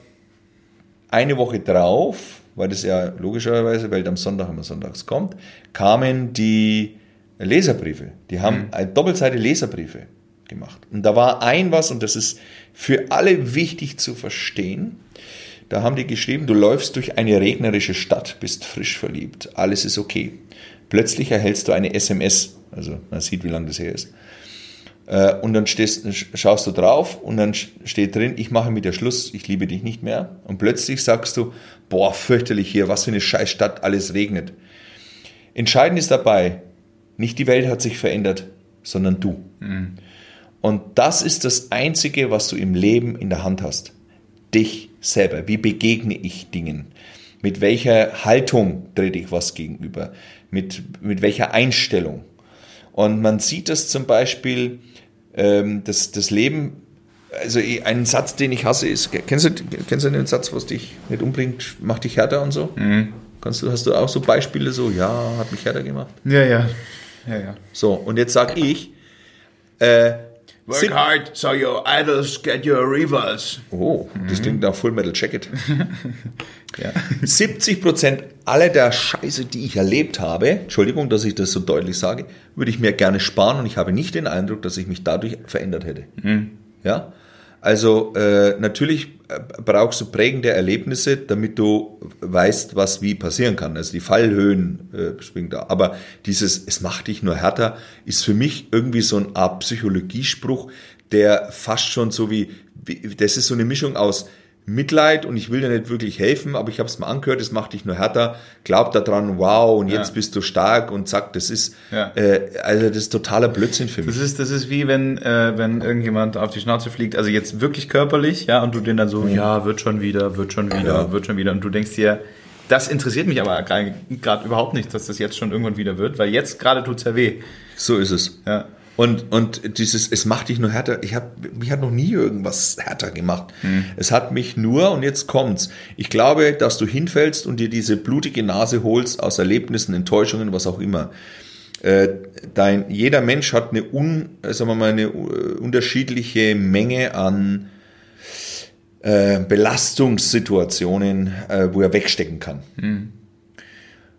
eine Woche drauf, weil das ja logischerweise, weil am Sonntag immer sonntags kommt, kamen die Leserbriefe. Die haben mhm. eine Doppelseite Leserbriefe gemacht. Und da war ein was, und das ist für alle wichtig zu verstehen. Da haben die geschrieben, du läufst durch eine regnerische Stadt, bist frisch verliebt, alles ist okay. Plötzlich erhältst du eine SMS, also man sieht, wie lange das her ist. Äh, und dann stehst, schaust du drauf und dann steht drin, ich mache mit dir Schluss, ich liebe dich nicht mehr. Und plötzlich sagst du, boah, fürchterlich hier, was für eine scheiß Stadt, alles regnet. Entscheidend ist dabei, nicht die Welt hat sich verändert, sondern du. Mhm. Und das ist das Einzige, was du im Leben in der Hand hast. Dich selber. Wie begegne ich Dingen? Mit welcher Haltung trete ich was gegenüber? Mit, mit welcher Einstellung? Und man sieht das zum Beispiel, ähm, das, das Leben, also ein Satz, den ich hasse, ist, kennst du, kennst du den Satz, was dich nicht umbringt, macht dich härter und so? Mhm. Kannst du, hast du auch so Beispiele so, ja, hat mich härter gemacht? Ja, ja. Ja, ja. So, und jetzt sag ich, äh, Work hard so your idols get your rivals. Oh, das mhm. klingt nach Full Metal Jacket. ja. 70 Prozent aller der Scheiße, die ich erlebt habe, Entschuldigung, dass ich das so deutlich sage, würde ich mir gerne sparen und ich habe nicht den Eindruck, dass ich mich dadurch verändert hätte. Mhm. Ja? Also äh, natürlich äh, brauchst du prägende Erlebnisse, damit du weißt, was wie passieren kann. Also die Fallhöhen äh, springen da. Aber dieses, es macht dich nur härter, ist für mich irgendwie so eine Art Psychologiespruch, der fast schon so wie, wie das ist so eine Mischung aus Mitleid und ich will dir nicht wirklich helfen, aber ich habe es mal angehört, es macht dich nur härter. Glaub daran, wow, und jetzt ja. bist du stark und zack, das ist ja. äh, also das ist totaler Blödsinn für mich. Das ist das ist wie wenn äh, wenn irgendjemand auf die Schnauze fliegt, also jetzt wirklich körperlich, ja, und du den dann so, mhm. ja, wird schon wieder, wird schon wieder, ja. wird schon wieder und du denkst dir, das interessiert mich aber gerade überhaupt nicht, dass das jetzt schon irgendwann wieder wird, weil jetzt gerade tut's ja weh. So ist es. Ja. Und, und dieses, es macht dich nur härter. Ich hab, mich hat noch nie irgendwas härter gemacht. Mhm. Es hat mich nur, und jetzt kommt's. Ich glaube, dass du hinfällst und dir diese blutige Nase holst aus Erlebnissen, Enttäuschungen, was auch immer. Äh, dein, jeder Mensch hat eine, un, sagen wir mal, eine uh, unterschiedliche Menge an äh, Belastungssituationen, äh, wo er wegstecken kann. Mhm.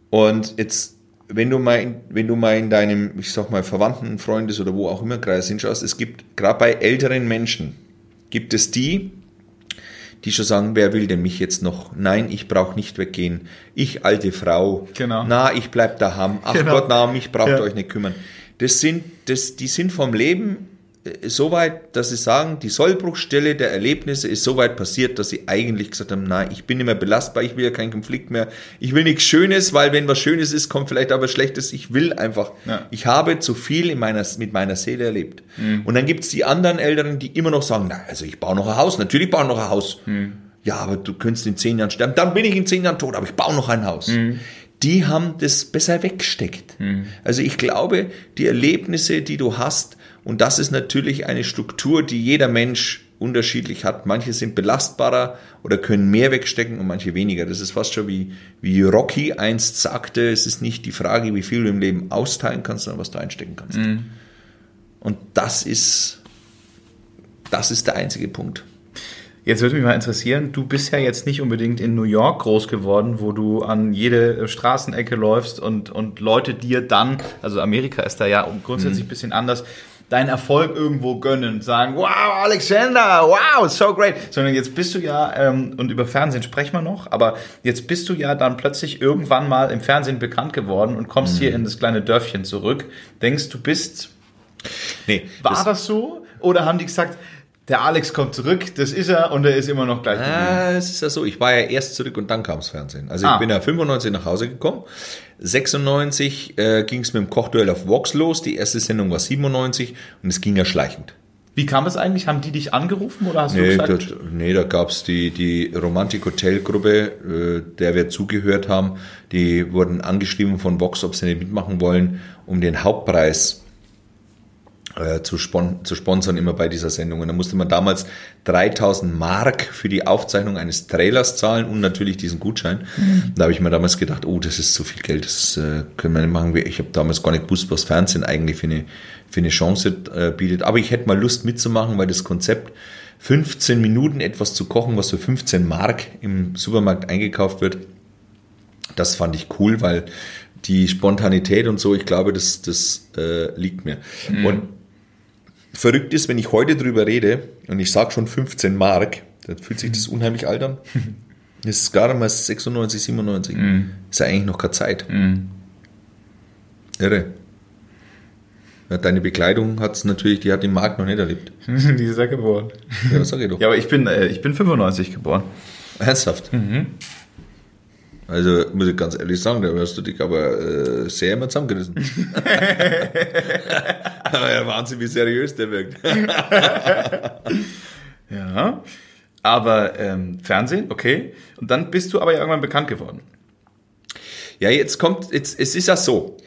Und jetzt wenn du mal, in, wenn du mal in deinem, ich sag mal, Verwandten, Freundes oder wo auch immer Kreis hinschaust, es gibt gerade bei älteren Menschen, gibt es die, die schon sagen, wer will denn mich jetzt noch? Nein, ich brauche nicht weggehen. Ich, alte Frau. Genau. Na, ich bleib daheim. Ach genau. Gott, na, mich braucht ja. euch nicht kümmern. Das sind, das, die sind vom Leben äh, so weit, dass sie sagen, die Sollbruchstelle der Erlebnisse ist so weit passiert, dass sie eigentlich gesagt haben, nein, ich bin nicht mehr belastbar, ich will ja keinen Konflikt mehr, ich will nichts Schönes, weil wenn was Schönes ist, kommt vielleicht aber Schlechtes, ich will einfach, ja. ich habe zu viel in meiner, mit meiner Seele erlebt. Mhm. Und dann gibt's die anderen Älteren, die immer noch sagen, na, also ich baue noch ein Haus, natürlich baue ich noch ein Haus. Mhm. Ja, aber du könntest in zehn Jahren sterben, dann bin ich in zehn Jahren tot, aber ich baue noch ein Haus. Mhm die haben das besser weggesteckt. Mhm. Also ich glaube, die Erlebnisse, die du hast, und das ist natürlich eine Struktur, die jeder Mensch unterschiedlich hat. Manche sind belastbarer oder können mehr wegstecken und manche weniger. Das ist fast schon wie, wie Rocky einst sagte, es ist nicht die Frage, wie viel du im Leben austeilen kannst, sondern was du einstecken kannst. Mhm. Und das ist, das ist der einzige Punkt. Jetzt würde mich mal interessieren, du bist ja jetzt nicht unbedingt in New York groß geworden, wo du an jede Straßenecke läufst und, und Leute dir dann, also Amerika ist da ja grundsätzlich mhm. ein bisschen anders, deinen Erfolg irgendwo gönnen, sagen, wow, Alexander, wow, so great. Sondern jetzt bist du ja, ähm, und über Fernsehen sprechen wir noch, aber jetzt bist du ja dann plötzlich irgendwann mal im Fernsehen bekannt geworden und kommst mhm. hier in das kleine Dörfchen zurück. Denkst du bist. Nee. War das, das so? Oder haben die gesagt, der Alex kommt zurück, das ist er und er ist immer noch gleich. Ah, es ist ja so, ich war ja erst zurück und dann kam das Fernsehen. Also ah. ich bin ja 95 nach Hause gekommen. 96 äh, ging es mit dem Kochduell auf Vox los. Die erste Sendung war 97 und es ging ja schleichend. Wie kam es eigentlich? Haben die dich angerufen oder hast nee, du gesagt? Da, nee, da gab's die, die Romantik Hotel Gruppe, äh, der wir zugehört haben. Die wurden angeschrieben von Vox, ob sie nicht mitmachen wollen, um den Hauptpreis äh, zu, spon zu sponsern immer bei dieser Sendung. Und da musste man damals 3000 Mark für die Aufzeichnung eines Trailers zahlen und natürlich diesen Gutschein. Mhm. Da habe ich mir damals gedacht, oh, das ist zu viel Geld, das äh, können wir nicht machen. Ich habe damals gar nicht gewusst, was Fernsehen eigentlich für eine, für eine Chance äh, bietet. Aber ich hätte mal Lust mitzumachen, weil das Konzept 15 Minuten etwas zu kochen, was für 15 Mark im Supermarkt eingekauft wird, das fand ich cool, weil die Spontanität und so, ich glaube, das, das äh, liegt mir. Mhm. Und verrückt ist, wenn ich heute drüber rede und ich sage schon 15 Mark, dann fühlt sich das unheimlich alt an. Das ist gerade mal 96, 97. Mm. Ist ja eigentlich noch keine Zeit. Mm. Irre. Ja, deine Bekleidung hat es natürlich, die hat den Markt noch nicht erlebt. die ist ja geboren. Ja, das sag ich doch. Ja, aber ich bin, äh, ich bin 95 geboren. Ernsthaft? Mhm. Also muss ich ganz ehrlich sagen, da hast du dich aber äh, sehr immer zusammengerissen. aber ja, Wahnsinn, wie seriös der wirkt. ja, aber ähm, Fernsehen, okay. Und dann bist du aber ja irgendwann bekannt geworden. Ja, jetzt kommt, jetzt, es ist ja so.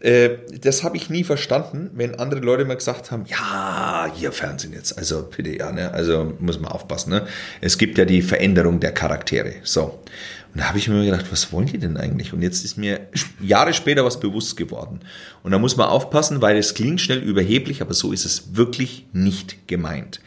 Äh, das habe ich nie verstanden, wenn andere Leute mal gesagt haben, ja, hier Fernsehen jetzt, also bitte, ja, ne, also muss man aufpassen, ne. Es gibt ja die Veränderung der Charaktere, so. Und da habe ich mir gedacht, was wollen die denn eigentlich? Und jetzt ist mir Jahre später was bewusst geworden. Und da muss man aufpassen, weil es klingt schnell überheblich, aber so ist es wirklich nicht gemeint.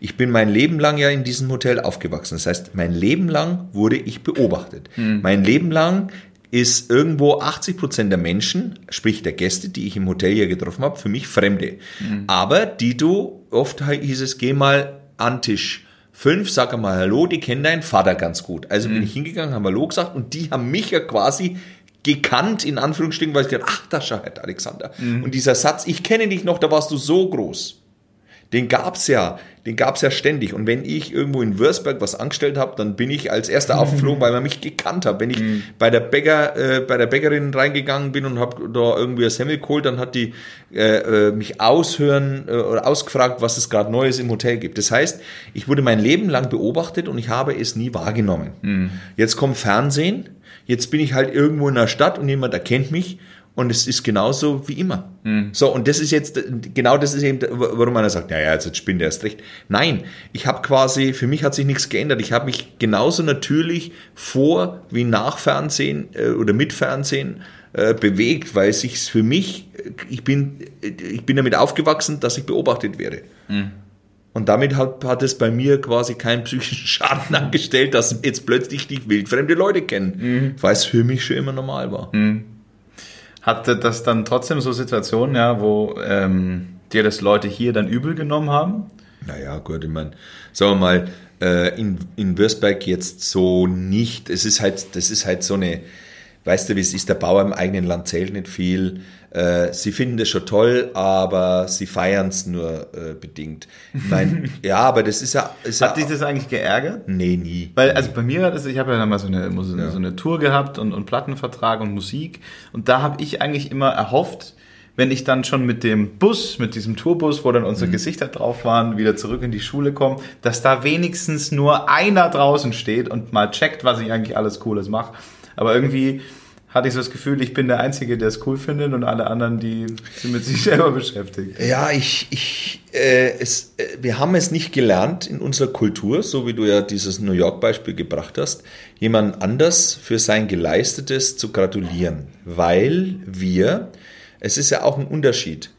Ich bin mein Leben lang ja in diesem Hotel aufgewachsen. Das heißt, mein Leben lang wurde ich beobachtet. Mhm. Mein Leben lang ist irgendwo 80 Prozent der Menschen, sprich der Gäste, die ich im Hotel hier getroffen habe, für mich Fremde. Mhm. Aber die du, oft hieß es, geh mal an Tisch Fünf, sag einmal Hallo, die kennen deinen Vater ganz gut. Also mhm. bin ich hingegangen, haben Hallo gesagt und die haben mich ja quasi gekannt, in Anführungsstrichen, weil ich gedacht, ach, da schaut Alexander. Mhm. Und dieser Satz, ich kenne dich noch, da warst du so groß den gab's ja, den gab's ja ständig. Und wenn ich irgendwo in Würzburg was angestellt habe, dann bin ich als erster aufgeflogen, weil man mich gekannt hat. Wenn ich mhm. bei der Bäcker, äh, bei der Bäckerin reingegangen bin und habe da irgendwie ein Semmel geholt, dann hat die äh, äh, mich aushören äh, oder ausgefragt, was es gerade Neues im Hotel gibt. Das heißt, ich wurde mein Leben lang beobachtet und ich habe es nie wahrgenommen. Mhm. Jetzt kommt Fernsehen, jetzt bin ich halt irgendwo in der Stadt und jemand erkennt mich und es ist genauso wie immer. So, und das ist jetzt, genau das ist eben, warum einer sagt, naja, jetzt spinnt er erst recht. Nein, ich habe quasi, für mich hat sich nichts geändert. Ich habe mich genauso natürlich vor wie nach Fernsehen äh, oder mit Fernsehen äh, bewegt, weil sich für mich, ich bin, ich bin damit aufgewachsen, dass ich beobachtet werde. Und damit hat, hat es bei mir quasi keinen psychischen Schaden angestellt, dass jetzt plötzlich die wildfremde Leute kennen, weil es für mich schon immer normal war. Hatte das dann trotzdem so Situationen, ja, wo ähm, dir das Leute hier dann übel genommen haben? Naja, gut, ich meine, sagen wir mal, äh, in, in Würzberg jetzt so nicht. Es ist halt, das ist halt so eine, weißt du, wie es ist, der Bauer im eigenen Land zählt nicht viel. Äh, sie finden das schon toll, aber sie feiern es nur äh, bedingt. Ich mein, ja, aber das ist ja. Ist Hat ja dich das eigentlich geärgert? nee, nie. Weil, also bei mir war das, ich habe ja dann mal so eine, so eine, so eine Tour gehabt und, und Plattenvertrag und Musik. Und da habe ich eigentlich immer erhofft, wenn ich dann schon mit dem Bus, mit diesem Tourbus, wo dann unsere Gesichter drauf waren, wieder zurück in die Schule komme, dass da wenigstens nur einer draußen steht und mal checkt, was ich eigentlich alles Cooles mache. Aber irgendwie hatte ich so das Gefühl, ich bin der Einzige, der es cool findet und alle anderen, die sind mit sich selber beschäftigt. Ja, ich, ich, äh, es, äh, wir haben es nicht gelernt in unserer Kultur, so wie du ja dieses New York-Beispiel gebracht hast, jemand anders für sein Geleistetes zu gratulieren, weil wir, es ist ja auch ein Unterschied.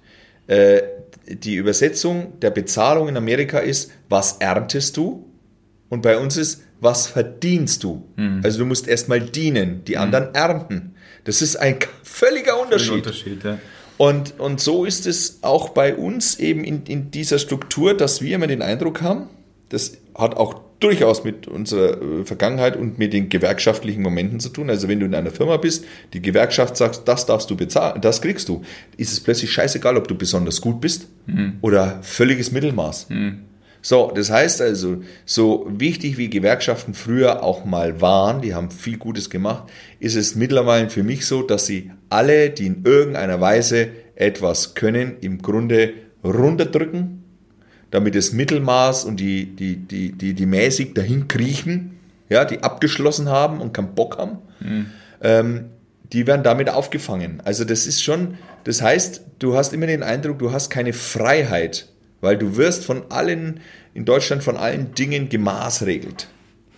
Äh, die Übersetzung der Bezahlung in Amerika ist, was erntest du? Und bei uns ist, was verdienst du? Also du musst erstmal dienen, die anderen ernten. Das ist ein völliger Unterschied. Unterschied, ja. Und, und so ist es auch bei uns eben in, in dieser Struktur, dass wir immer den Eindruck haben, das hat auch durchaus mit unserer äh, Vergangenheit und mit den gewerkschaftlichen Momenten zu tun. Also wenn du in einer Firma bist, die Gewerkschaft sagt, das darfst du bezahlen, das kriegst du, ist es plötzlich scheißegal, ob du besonders gut bist oder völliges Mittelmaß. So, das heißt also, so wichtig wie Gewerkschaften früher auch mal waren, die haben viel Gutes gemacht, ist es mittlerweile für mich so, dass sie alle, die in irgendeiner Weise etwas können, im Grunde runterdrücken, damit das Mittelmaß und die, die, die, die, die mäßig dahin kriechen, ja, die abgeschlossen haben und keinen Bock haben, ähm, die werden damit aufgefangen. Also das ist schon, das heißt, du hast immer den Eindruck, du hast keine Freiheit, weil du wirst von allen, in Deutschland von allen Dingen gemaßregelt.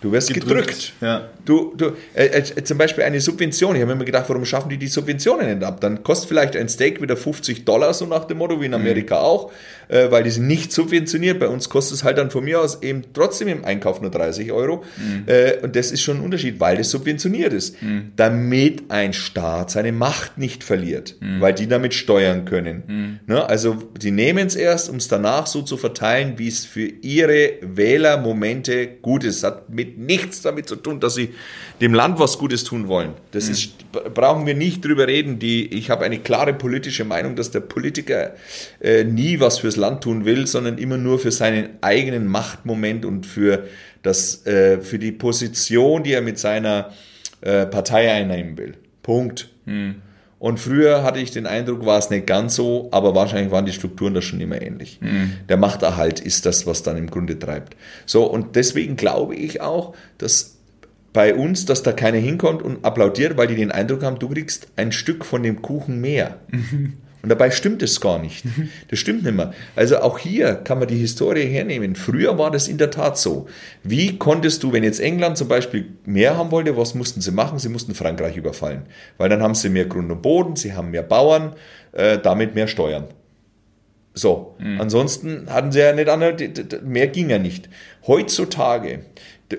Du wirst gedrückt. Ja. Du, du, äh, äh, zum Beispiel eine Subvention. Ich habe mir immer gedacht, warum schaffen die die Subventionen nicht ab? Dann kostet vielleicht ein Steak wieder 50 Dollar, so nach dem Motto, wie in Amerika auch, äh, weil die sind nicht subventioniert. Bei uns kostet es halt dann von mir aus eben trotzdem im Einkauf nur 30 Euro. Äh, und das ist schon ein Unterschied, weil das subventioniert ist. Damit ein Staat seine Macht nicht verliert, weil die damit steuern können. Ne? Also die nehmen es erst, um es danach so zu verteilen, wie es für ihre Wählermomente gut ist. Hat mit nichts damit zu tun, dass sie dem Land was Gutes tun wollen. Das ist, brauchen wir nicht drüber reden. Die, ich habe eine klare politische Meinung, dass der Politiker äh, nie was fürs Land tun will, sondern immer nur für seinen eigenen Machtmoment und für, das, äh, für die Position, die er mit seiner äh, Partei einnehmen will. Punkt. Und früher hatte ich den Eindruck, war es nicht ganz so, aber wahrscheinlich waren die Strukturen da schon immer ähnlich. Der Machterhalt ist das, was dann im Grunde treibt. So, und deswegen glaube ich auch, dass bei uns, dass da keiner hinkommt und applaudiert, weil die den Eindruck haben, du kriegst ein Stück von dem Kuchen mehr. Und dabei stimmt es gar nicht. Das stimmt nicht mehr. Also auch hier kann man die Historie hernehmen. Früher war das in der Tat so. Wie konntest du, wenn jetzt England zum Beispiel mehr haben wollte, was mussten sie machen? Sie mussten Frankreich überfallen. Weil dann haben sie mehr Grund und Boden, sie haben mehr Bauern, äh, damit mehr Steuern. So, ansonsten hatten sie ja nicht andere, mehr ging ja nicht. Heutzutage,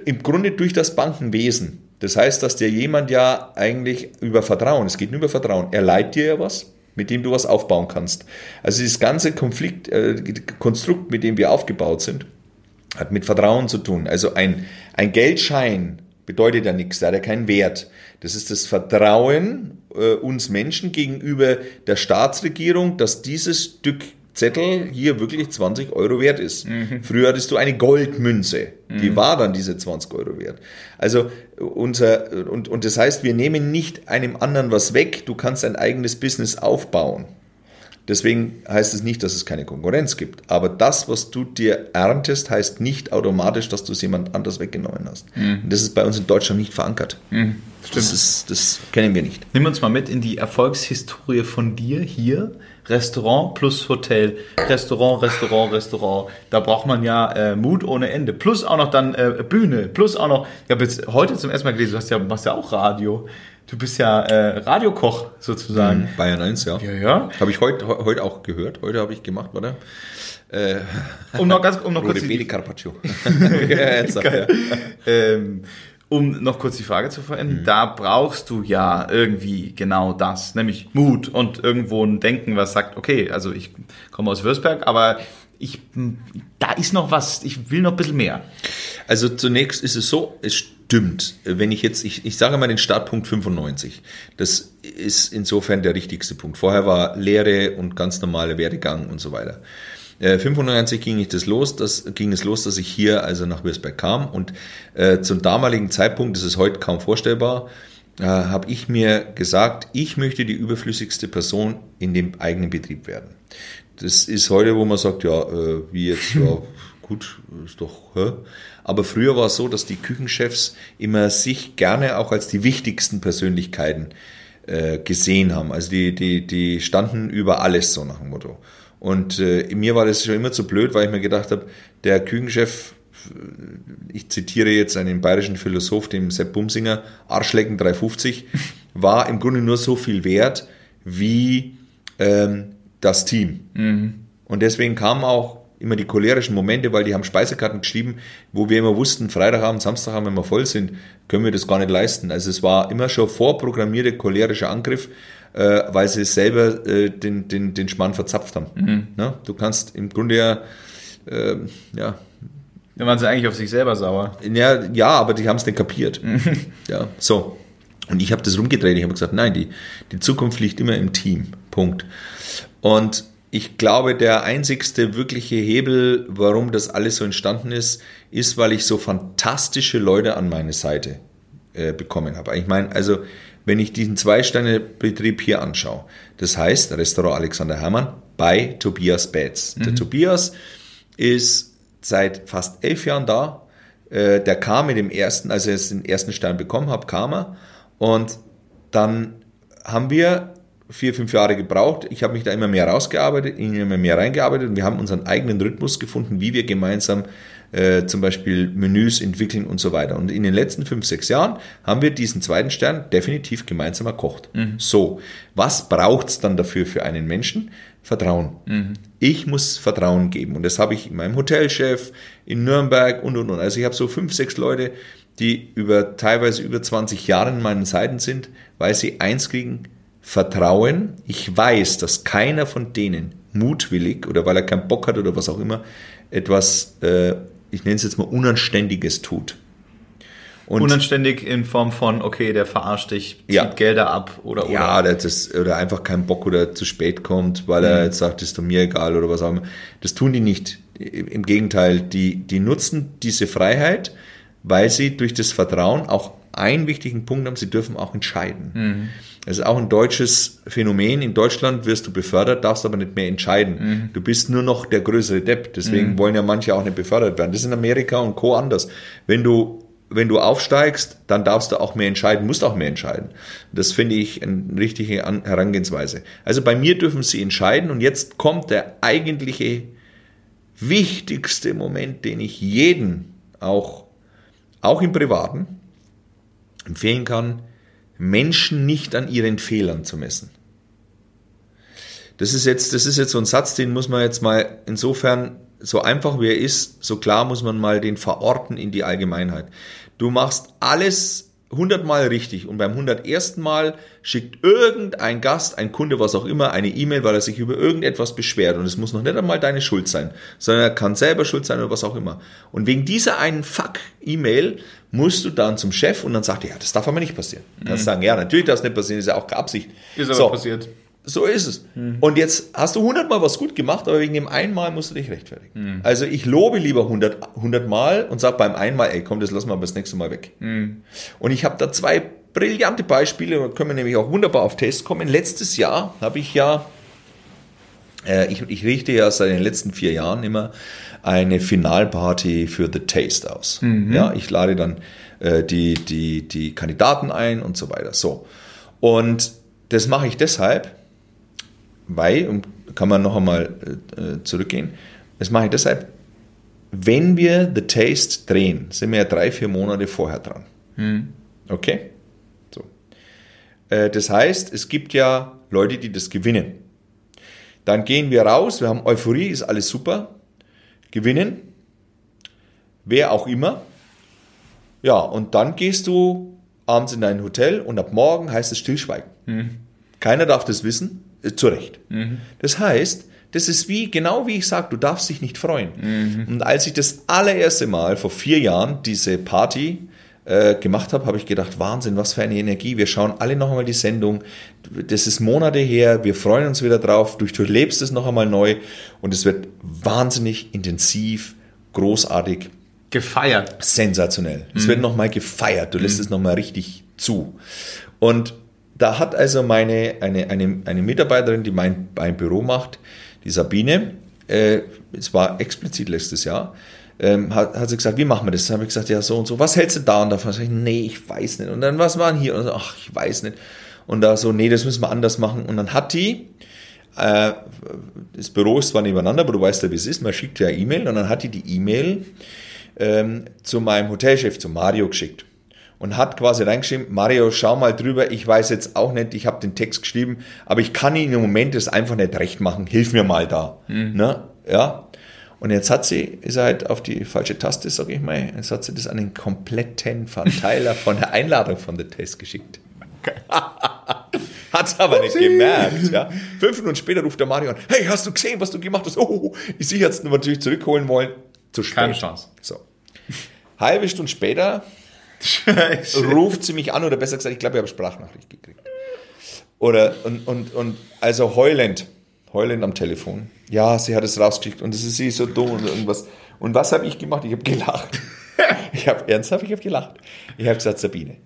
im Grunde durch das Bankenwesen, das heißt, dass dir jemand ja eigentlich über Vertrauen, es geht nur über Vertrauen, er leiht dir ja was, mit dem du was aufbauen kannst. Also dieses ganze Konflikt, äh, Konstrukt, mit dem wir aufgebaut sind, hat mit Vertrauen zu tun. Also ein, ein Geldschein bedeutet ja nichts, der hat ja keinen Wert. Das ist das Vertrauen äh, uns Menschen gegenüber der Staatsregierung, dass dieses Stück Zettel hier wirklich 20 Euro wert ist. Früher hattest du eine Goldmünze, die war dann diese 20 Euro wert. Also unser, und, und das heißt, wir nehmen nicht einem anderen was weg, du kannst ein eigenes Business aufbauen. Deswegen heißt es nicht, dass es keine Konkurrenz gibt. Aber das, was du dir erntest, heißt nicht automatisch, dass du es jemand anders weggenommen hast. Mhm. Und das ist bei uns in Deutschland nicht verankert. Mhm. Das, ist, das kennen wir nicht. Nimm uns mal mit in die Erfolgshistorie von dir hier. Restaurant plus Hotel. Restaurant, Restaurant, Restaurant. Da braucht man ja äh, Mut ohne Ende. Plus auch noch dann äh, Bühne. Plus auch noch, ich habe jetzt heute zum ersten Mal gelesen, du hast ja, machst ja auch Radio. Du bist ja äh, Radiokoch sozusagen. Mhm, Bayern 1, ja. Ja, ja. Habe ich heute heut auch gehört. Heute habe ich gemacht, oder? Äh, um noch ganz um noch kurz die Carpaccio. ja. Ähm, um noch kurz die Frage zu verenden, mhm. da brauchst du ja irgendwie genau das, nämlich Mut und irgendwo ein Denken, was sagt, okay, also ich komme aus Würzberg, aber ich, da ist noch was, ich will noch ein bisschen mehr. Also zunächst ist es so, es stimmt. Wenn ich jetzt, ich, ich sage mal den Startpunkt 95. Das ist insofern der richtigste Punkt. Vorher war Lehre und ganz normale Werdegang und so weiter. 95 äh, ging ich das los, das ging es los, dass ich hier also nach Würzberg kam und äh, zum damaligen Zeitpunkt, das ist heute kaum vorstellbar, äh, habe ich mir gesagt, ich möchte die überflüssigste Person in dem eigenen Betrieb werden. Das ist heute, wo man sagt, ja, äh, wie jetzt, ja, gut, ist doch, hä? Aber früher war es so, dass die Küchenchefs immer sich gerne auch als die wichtigsten Persönlichkeiten äh, gesehen haben. Also die, die, die standen über alles so nach dem Motto. Und äh, mir war das schon immer zu blöd, weil ich mir gedacht habe, der Küchenchef, ich zitiere jetzt einen bayerischen Philosoph, dem Sepp Bumsinger, Arschlecken 350, war im Grunde nur so viel wert wie ähm, das Team. Mhm. Und deswegen kamen auch immer die cholerischen Momente, weil die haben Speisekarten geschrieben, wo wir immer wussten, Freitagabend, Samstagabend, wenn wir voll sind, können wir das gar nicht leisten. Also es war immer schon vorprogrammierter cholerischer Angriff äh, weil sie selber äh, den, den, den Schmarrn verzapft haben. Mhm. Ne? Du kannst im Grunde ja, äh, ja. Da waren sie eigentlich auf sich selber sauer. Ja, ja aber die haben es nicht kapiert. Mhm. Ja, so. Und ich habe das rumgedreht. Ich habe gesagt, nein, die, die Zukunft liegt immer im Team. Punkt. Und ich glaube, der einzigste wirkliche Hebel, warum das alles so entstanden ist, ist, weil ich so fantastische Leute an meine Seite äh, bekommen habe. Ich meine, also wenn ich diesen Zwei-Sterne-Betrieb hier anschaue. Das heißt, Restaurant Alexander Hermann bei Tobias Betz. Mhm. Der Tobias ist seit fast elf Jahren da. Äh, der kam mit dem ersten, als er den ersten Stern bekommen hat, kam er. Und dann haben wir vier, fünf Jahre gebraucht. Ich habe mich da immer mehr rausgearbeitet, immer mehr reingearbeitet und wir haben unseren eigenen Rhythmus gefunden, wie wir gemeinsam äh, zum Beispiel Menüs entwickeln und so weiter. Und in den letzten fünf, sechs Jahren haben wir diesen zweiten Stern definitiv gemeinsam erkocht. Mhm. So, was braucht es dann dafür für einen Menschen? Vertrauen. Mhm. Ich muss Vertrauen geben. Und das habe ich in meinem Hotelchef, in Nürnberg und, und, und. Also ich habe so fünf, sechs Leute, die über teilweise über 20 Jahre an meinen Seiten sind, weil sie eins kriegen, Vertrauen. Ich weiß, dass keiner von denen mutwillig oder weil er keinen Bock hat oder was auch immer, etwas äh, ich nenne es jetzt mal Unanständiges tut. Und Unanständig in Form von, okay, der verarscht dich, zieht ja. Gelder ab oder oder. Ja, das, oder einfach keinen Bock oder zu spät kommt, weil mhm. er jetzt sagt, ist doch mir egal oder was auch immer. Das tun die nicht. Im Gegenteil, die, die nutzen diese Freiheit, weil sie durch das Vertrauen auch einen wichtigen Punkt haben, sie dürfen auch entscheiden. Mhm. Das ist auch ein deutsches Phänomen. In Deutschland wirst du befördert, darfst aber nicht mehr entscheiden. Mhm. Du bist nur noch der größere Depp. Deswegen mhm. wollen ja manche auch nicht befördert werden. Das ist in Amerika und Co. anders. Wenn du wenn du aufsteigst, dann darfst du auch mehr entscheiden, musst auch mehr entscheiden. Das finde ich eine richtige Herangehensweise. Also bei mir dürfen sie entscheiden und jetzt kommt der eigentliche wichtigste Moment, den ich jeden auch, auch im Privaten empfehlen kann, Menschen nicht an ihren Fehlern zu messen. Das ist jetzt, das ist jetzt so ein Satz, den muss man jetzt mal insofern, so einfach wie er ist, so klar muss man mal den verorten in die Allgemeinheit. Du machst alles hundertmal richtig und beim hundertersten Mal schickt irgendein Gast, ein Kunde, was auch immer, eine E-Mail, weil er sich über irgendetwas beschwert und es muss noch nicht einmal deine Schuld sein, sondern er kann selber schuld sein oder was auch immer. Und wegen dieser einen Fuck-E-Mail musst du dann zum Chef und dann sagt er, ja, das darf aber nicht passieren. Du kannst mhm. sagen, ja, natürlich darf es nicht passieren, ist ja auch keine Absicht. Ist aber so. passiert. So ist es. Mhm. Und jetzt hast du hundertmal was gut gemacht, aber wegen dem einmal musst du dich rechtfertigen. Mhm. Also ich lobe lieber hundertmal und sag beim einmal, ey, komm, das lassen wir aber das nächste Mal weg. Mhm. Und ich habe da zwei brillante Beispiele, da können wir nämlich auch wunderbar auf Test kommen. Letztes Jahr habe ich ja Äh, ich, ich richte ja seit den letzten vier Jahren immer eine Finalparty für The Taste aus. Mhm. Ja, ich lade dann äh, die, die, die Kandidaten ein und so weiter. So. Und das mache ich deshalb, weil, und kann man noch einmal äh, zurückgehen, das mache ich deshalb, wenn wir The Taste drehen, sind wir ja drei, vier Monate vorher dran. Mhm. Okay? So. Äh, das heißt, es gibt ja Leute, die das gewinnen. Dann gehen wir raus, wir haben Euphorie, ist alles super, gewinnen, wer auch immer. Ja, und dann gehst du abends in dein Hotel und ab morgen heißt es Stillschweigen. Mhm. Keiner darf das wissen, äh, zu Recht. Mhm. Das heißt, das ist wie, genau wie ich sage, du darfst dich nicht freuen. Mhm. Und als ich das allererste Mal vor vier Jahren diese Party äh, gemacht habe, habe ich gedacht, Wahnsinn, was für eine Energie. Wir schauen alle noch einmal die Sendung. Das ist Monate her, wir freuen uns wieder drauf, du durchlebst es noch einmal neu und es wird wahnsinnig intensiv, großartig. Gefeiert. Sensationell. Mhm. Es wird noch mal gefeiert, du lässt mhm. es noch mal richtig zu. Und da hat also meine, eine, eine, eine Mitarbeiterin, die mein, mein Büro macht, die Sabine, äh, es war explizit letztes Jahr, ähm, hat, hat sie gesagt, wie machen wir das? Dann habe ich gesagt, ja, so und so. Was hältst du da und davon? Sag ich, nee, ich weiß nicht. Und dann, was waren hier? Und so, ach, ich weiß nicht. Und da so, nee, das müssen wir anders machen. Und dann hat die, äh, das Büro ist zwar nebeneinander, aber du weißt ja, wie es ist, man schickt ja E-Mail und dann hat die die E-Mail ähm, zu meinem Hotelchef, zu Mario geschickt und hat quasi reingeschrieben, Mario, schau mal drüber, ich weiß jetzt auch nicht, ich habe den Text geschrieben, aber ich kann Ihnen im Moment das einfach nicht recht machen, hilf mir mal da. Mhm. Ne? Ja. Und jetzt hat sie, ist halt auf die falsche Taste, sag ich mal, jetzt hat sie das an den kompletten Verteiler von der Einladung von der Test geschickt. Hat aber nicht gemerkt. Ja. Fünf Minuten später ruft der Mario an, hey, hast du gesehen, was du gemacht hast? Oh, ich sie jetzt natürlich zurückholen wollen. Zu spät. Keine Chance. So. Halbe Stunde später Scheiße. ruft sie mich an, oder besser gesagt, ich glaube, ich habe Sprachnachricht gekriegt. Oder, und, und, und also heulend, heulend am Telefon. Ja, sie hat es rausgeschickt und es ist sie so dumm und irgendwas. Und was habe ich gemacht? Ich habe gelacht. ich habe ernsthaft, ich habe gelacht. Ich habe gesagt, Sabine,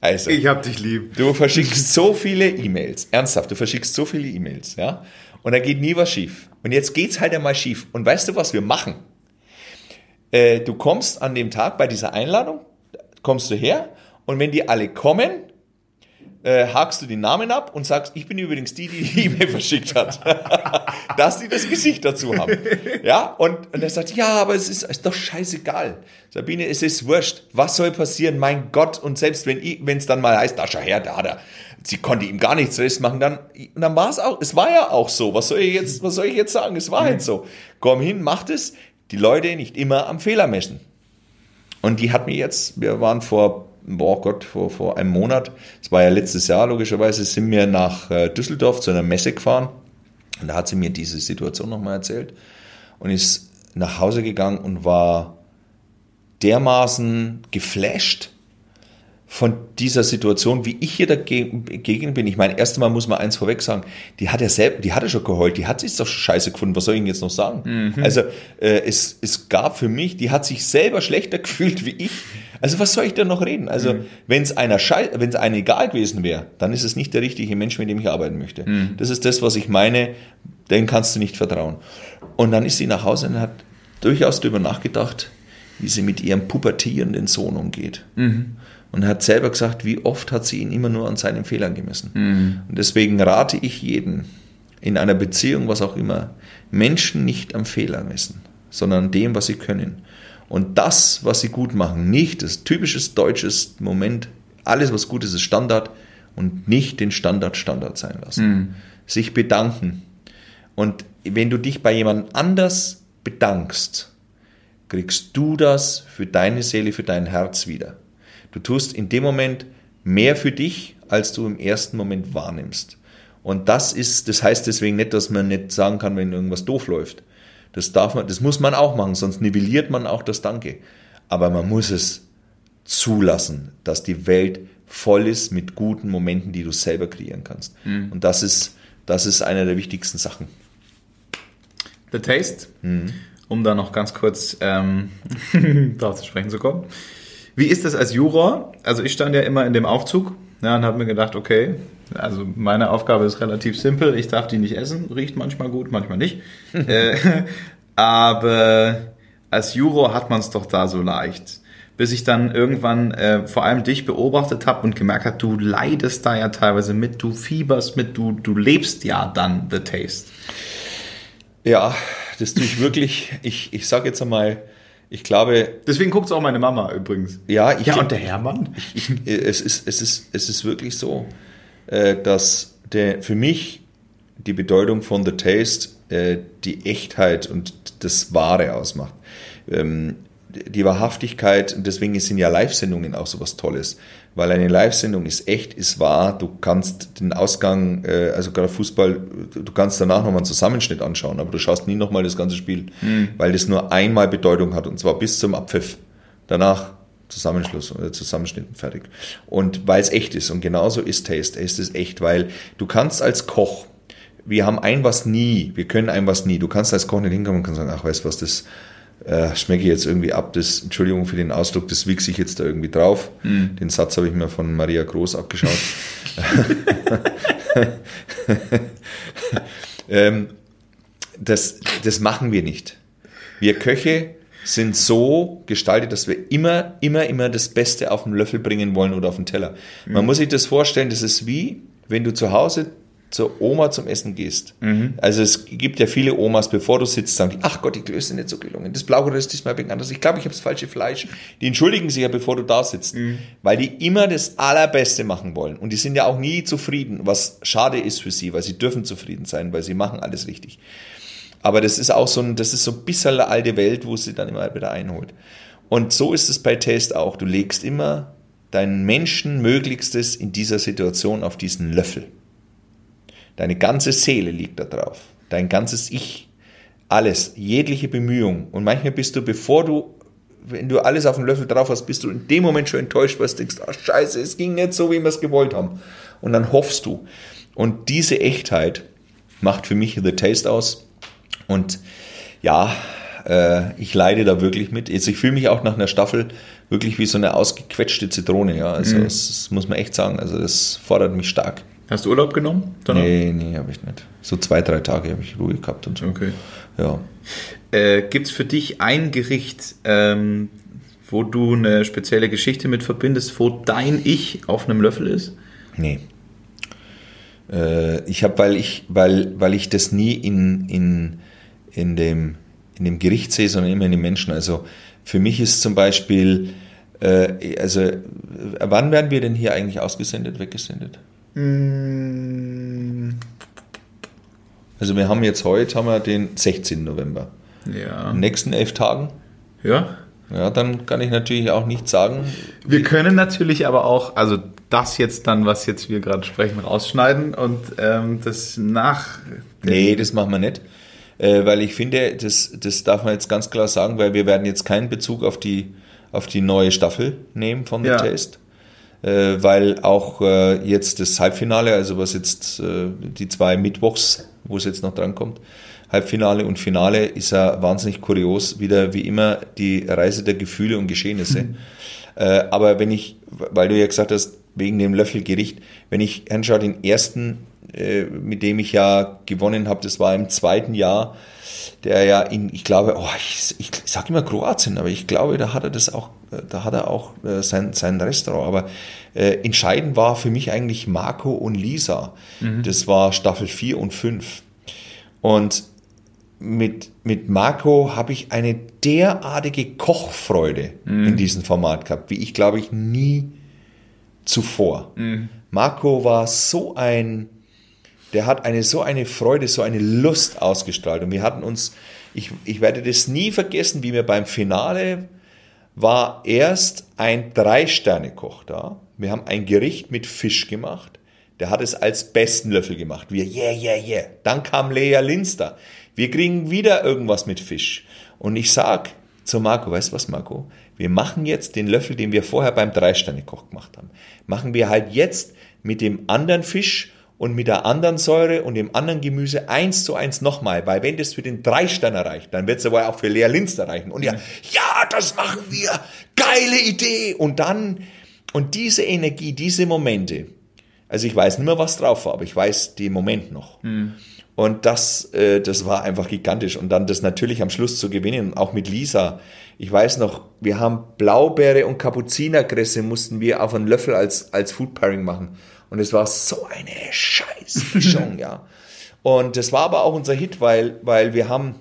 also, ich habe dich lieb. Du verschickst so viele E-Mails. Ernsthaft, du verschickst so viele E-Mails, ja? Und da geht nie was schief. Und jetzt geht's halt einmal schief. Und weißt du, was wir machen? Äh, du kommst an dem Tag bei dieser Einladung, kommst du her und wenn die alle kommen, äh, hakst du die Namen ab und sagst, ich bin übrigens die, die die E-Mail verschickt hat. Dass die das Gesicht dazu haben. Ja, und, und er sagt, ja, aber es ist, ist doch scheißegal. Sabine, es ist wurscht. Was soll passieren? Mein Gott. Und selbst wenn es dann mal heißt, da schau her, da hat er, sie konnte ihm gar nichts recht machen, dann, dann war es auch, es war ja auch so. Was soll ich jetzt, was soll ich jetzt sagen? Es war halt so. Komm hin, macht es. Die Leute nicht immer am Fehler messen. Und die hat mir jetzt, wir waren vor, boah Gott, vor, vor einem Monat, es war ja letztes Jahr logischerweise, sind wir nach äh, Düsseldorf zu einer Messe gefahren. Und da hat sie mir diese Situation nochmal erzählt und ist nach Hause gegangen und war dermaßen geflasht von dieser Situation, wie ich hier dagegen bin. Ich meine, erst einmal muss man eins vorweg sagen, die hat ja selber, die hatte schon geheult, die hat sich doch scheiße gefunden, was soll ich Ihnen jetzt noch sagen? Mhm. Also äh, es, es gab für mich, die hat sich selber schlechter gefühlt wie ich. Also was soll ich denn noch reden? Also mhm. wenn es einer wenn es einer egal gewesen wäre, dann ist es nicht der richtige Mensch, mit dem ich arbeiten möchte. Mhm. Das ist das, was ich meine, den kannst du nicht vertrauen. Und dann ist sie nach Hause und hat durchaus darüber nachgedacht, wie sie mit ihrem pubertierenden Sohn umgeht. Mhm und hat selber gesagt, wie oft hat sie ihn immer nur an seinen Fehlern gemessen. Mhm. Und deswegen rate ich jeden, in einer Beziehung, was auch immer, Menschen nicht am Fehler messen, sondern an dem, was sie können. Und das, was sie gut machen, nicht das typisches deutsches Moment, alles, was gut ist, ist Standard und nicht den Standard Standard sein lassen. Mhm. Sich bedanken. Und wenn du dich bei jemand anders bedankst, kriegst du das für deine Seele, für dein Herz wieder. Du tust in dem Moment mehr für dich, als du im ersten Moment wahrnimmst. Und das ist, das heißt deswegen nicht, dass man nicht sagen kann, wenn irgendwas doof läuft. Das darf man, das muss man auch machen, sonst nivelliert man auch das Danke. Aber man muss es zulassen, dass die Welt voll ist mit guten Momenten, die du selber kreieren kannst. Mhm. Und das ist, das ist eine der wichtigsten Sachen. The Taste, mhm. um da noch ganz kurz ähm, darauf zu sprechen zu kommen. Wie ist das als Juror? Also ich stand ja immer in dem Aufzug Ja, und habe mir gedacht, okay, also meine Aufgabe ist relativ simpel. Ich darf die nicht essen. Riecht manchmal gut, manchmal nicht. äh, aber als Juro hat man es doch da so leicht. Bis ich dann irgendwann äh, vor allem dich beobachtet habe und gemerkt habe, du leidest da ja teilweise mit, du fieberst mit, du, du lebst ja dann The Taste. Ja, das tue ich wirklich. Ich, ich sage jetzt einmal, ich glaube. Deswegen guckt auch meine Mama übrigens. Ja, ich, ja und der Hermann? Ich, ich, es, ist, es, ist, es ist wirklich so, äh, dass der, für mich die Bedeutung von The Taste äh, die Echtheit und das Wahre ausmacht. Ähm, die Wahrhaftigkeit, und deswegen sind ja Live-Sendungen auch so was Tolles, weil eine Live-Sendung ist echt, ist wahr, du kannst den Ausgang, äh, also gerade Fußball, du kannst danach nochmal einen Zusammenschnitt anschauen, aber du schaust nie nochmal das ganze Spiel, mhm. weil das nur einmal Bedeutung hat, und zwar bis zum Abpfiff. Danach Zusammenschluss oder Zusammenschnitt fertig. Und weil es echt ist, und genauso ist Taste, Taste ist echt, weil du kannst als Koch, wir haben ein was nie, wir können ein was nie, du kannst als Koch nicht hinkommen und kannst sagen, ach, weißt du was, das äh, schmecke ich jetzt irgendwie ab, das, Entschuldigung für den Ausdruck, das wichse ich jetzt da irgendwie drauf. Mhm. Den Satz habe ich mir von Maria Groß abgeschaut. ähm, das, das machen wir nicht. Wir Köche sind so gestaltet, dass wir immer, immer, immer das Beste auf den Löffel bringen wollen oder auf den Teller. Man mhm. muss sich das vorstellen, das ist wie, wenn du zu Hause zur Oma zum Essen gehst. Mhm. Also es gibt ja viele Omas, bevor du sitzt, sagen die, ach Gott, die Klöße sind nicht so gelungen. Das Blaugere ist diesmal wegen anders. Ich glaube, ich habe das falsche Fleisch. Die entschuldigen sich ja, bevor du da sitzt. Mhm. Weil die immer das Allerbeste machen wollen. Und die sind ja auch nie zufrieden, was schade ist für sie, weil sie dürfen zufrieden sein, weil sie machen alles richtig. Aber das ist auch so ein, das ist so ein bisschen eine alte Welt, wo sie dann immer wieder einholt. Und so ist es bei Taste auch. Du legst immer deinen Menschen Möglichstes in dieser Situation auf diesen Löffel. Deine ganze Seele liegt da drauf. Dein ganzes Ich. Alles. Jegliche Bemühung. Und manchmal bist du, bevor du, wenn du alles auf den Löffel drauf hast, bist du in dem Moment schon enttäuscht, weil du denkst, ach scheiße, es ging nicht so, wie wir es gewollt haben. Und dann hoffst du. Und diese Echtheit macht für mich The Taste aus. Und ja, äh, ich leide da wirklich mit. Also ich fühle mich auch nach einer Staffel wirklich wie so eine ausgequetschte Zitrone. Ja, also mhm. das, das muss man echt sagen. Also das fordert mich stark. Hast du Urlaub genommen? Danach? Nee, nee, habe ich nicht. So zwei, drei Tage habe ich Ruhe gehabt und so. Okay. Ja. Äh, Gibt es für dich ein Gericht, ähm, wo du eine spezielle Geschichte mit verbindest, wo dein Ich auf einem Löffel ist? Nee. Äh, ich habe, weil ich, weil, weil ich das nie in, in, in, dem, in dem Gericht sehe, sondern immer in den Menschen. Also für mich ist zum Beispiel, äh, also wann werden wir denn hier eigentlich ausgesendet, weggesendet? Mm. Also wir haben jetzt heute haben wir den 16. November. Ja. In den nächsten elf Tagen. Ja. Ja, dann kann ich natürlich auch nicht sagen. Wir können natürlich aber auch, also das jetzt dann, was jetzt wir gerade sprechen, rausschneiden und ähm, das nach. Nee, das machen wir nicht. Äh, weil ich finde, das, das darf man jetzt ganz klar sagen, weil wir werden jetzt keinen Bezug auf die, auf die neue Staffel nehmen von The ja. Taste äh, weil auch äh, jetzt das Halbfinale, also was jetzt äh, die zwei Mittwochs, wo es jetzt noch drankommt, Halbfinale und Finale ist ja wahnsinnig kurios, wieder wie immer die Reise der Gefühle und Geschehnisse. Mhm. Äh, aber wenn ich, weil du ja gesagt hast, wegen dem Löffelgericht, wenn ich anschaue, den ersten, äh, mit dem ich ja gewonnen habe, das war im zweiten Jahr, der ja in, ich glaube, oh, ich, ich sage immer Kroatien, aber ich glaube, da hat er das auch, da hat er auch äh, sein, sein Restaurant. Aber äh, entscheidend war für mich eigentlich Marco und Lisa. Mhm. Das war Staffel 4 und 5. Und mit, mit Marco habe ich eine derartige Kochfreude mhm. in diesem Format gehabt, wie ich glaube ich nie zuvor. Mhm. Marco war so ein der hat eine so eine Freude, so eine Lust ausgestrahlt. Und wir hatten uns, ich, ich werde das nie vergessen, wie wir beim Finale war erst ein Drei-Sterne-Koch da. Wir haben ein Gericht mit Fisch gemacht. Der hat es als besten Löffel gemacht. Wir, yeah, yeah, yeah. Dann kam Lea Linster. Wir kriegen wieder irgendwas mit Fisch. Und ich sag zu Marco, weißt du was, Marco? Wir machen jetzt den Löffel, den wir vorher beim Drei-Sterne-Koch gemacht haben. Machen wir halt jetzt mit dem anderen Fisch und mit der anderen Säure und dem anderen Gemüse eins zu eins nochmal, weil wenn das für den Dreisterner reicht, dann wird es aber auch für Lea Linster reichen. Und ja, ja, das machen wir, geile Idee. Und dann, Und diese Energie, diese Momente, also ich weiß nicht mehr, was drauf war, aber ich weiß den Moment noch. Und das, äh, das war einfach gigantisch. Und dann das natürlich am Schluss zu gewinnen, auch mit Lisa. Ich weiß noch, wir haben Blaubeere und Kapuzinerkresse mussten wir auf einen Löffel als, als Food Pairing machen. Und es war so eine Scheißmischung, ja. Und das war aber auch unser Hit, weil, weil wir haben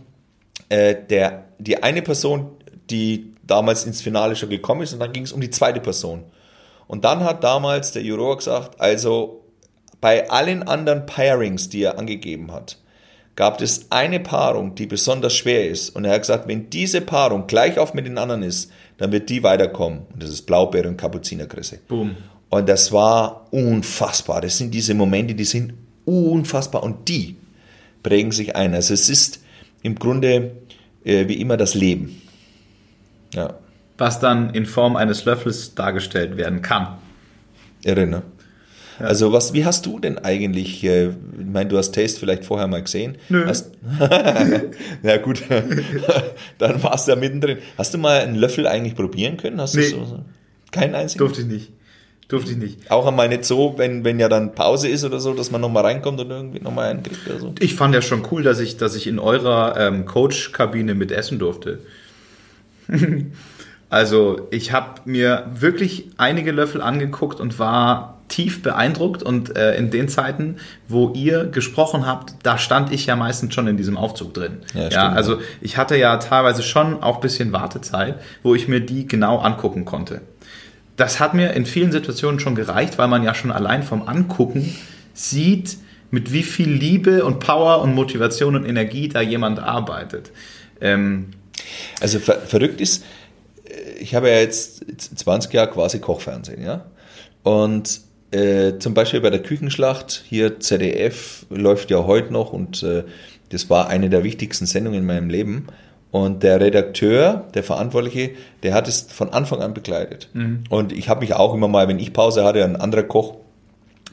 äh, der, die eine Person, die damals ins Finale schon gekommen ist, und dann ging es um die zweite Person. Und dann hat damals der Juror gesagt, also bei allen anderen Pairings, die er angegeben hat, gab es eine Paarung, die besonders schwer ist. Und er hat gesagt, wenn diese Paarung gleich auf mit den anderen ist, dann wird die weiterkommen. Und das ist Blaubeere und Kapuzinerkresse. Boom. Und das war unfassbar. Das sind diese Momente, die sind unfassbar. Und die prägen sich ein. Also es ist im Grunde äh, wie immer das Leben. Ja, Was dann in Form eines Löffels dargestellt werden kann. irre, ne? Also was, wie hast du denn eigentlich, äh, ich meine, du hast Taste vielleicht vorher mal gesehen. Nö. Hast, ja gut, dann warst du ja mittendrin. Hast du mal einen Löffel eigentlich probieren können? Hast du Nee. so, so, keinen einzigen? Durfte ich nicht. Durfte ich nicht. Auch einmal nicht so, wenn, wenn ja dann Pause ist oder so, dass man nochmal reinkommt und irgendwie nochmal einen kriegt oder so. Ich fand ja schon cool, dass ich, dass ich in eurer ähm, Coach-Kabine mit essen durfte. also ich habe mir wirklich einige Löffel angeguckt und war tief beeindruckt und äh, in den Zeiten, wo ihr gesprochen habt, da stand ich ja meistens schon in diesem Aufzug drin. Ja, Ja, stimmt. also ich hatte ja teilweise schon auch ein bisschen Wartezeit, wo ich mir die genau angucken konnte. Das hat mir in vielen Situationen schon gereicht, weil man ja schon allein vom Angucken sieht, mit wie viel Liebe und Power und Motivation und Energie da jemand arbeitet. Ähm, Also ver verrückt ist, äh, ich habe ja jetzt 20 Jahre quasi Kochfernsehen, ja. Und äh, zum Beispiel bei der Küchenschlacht, hier ZDF, läuft ja heute noch und äh, das war eine der wichtigsten Sendungen in meinem Leben. Und der Redakteur, der Verantwortliche, der hat es von Anfang an begleitet. Und ich habe mich auch immer mal, wenn ich Pause hatte, ein anderer Koch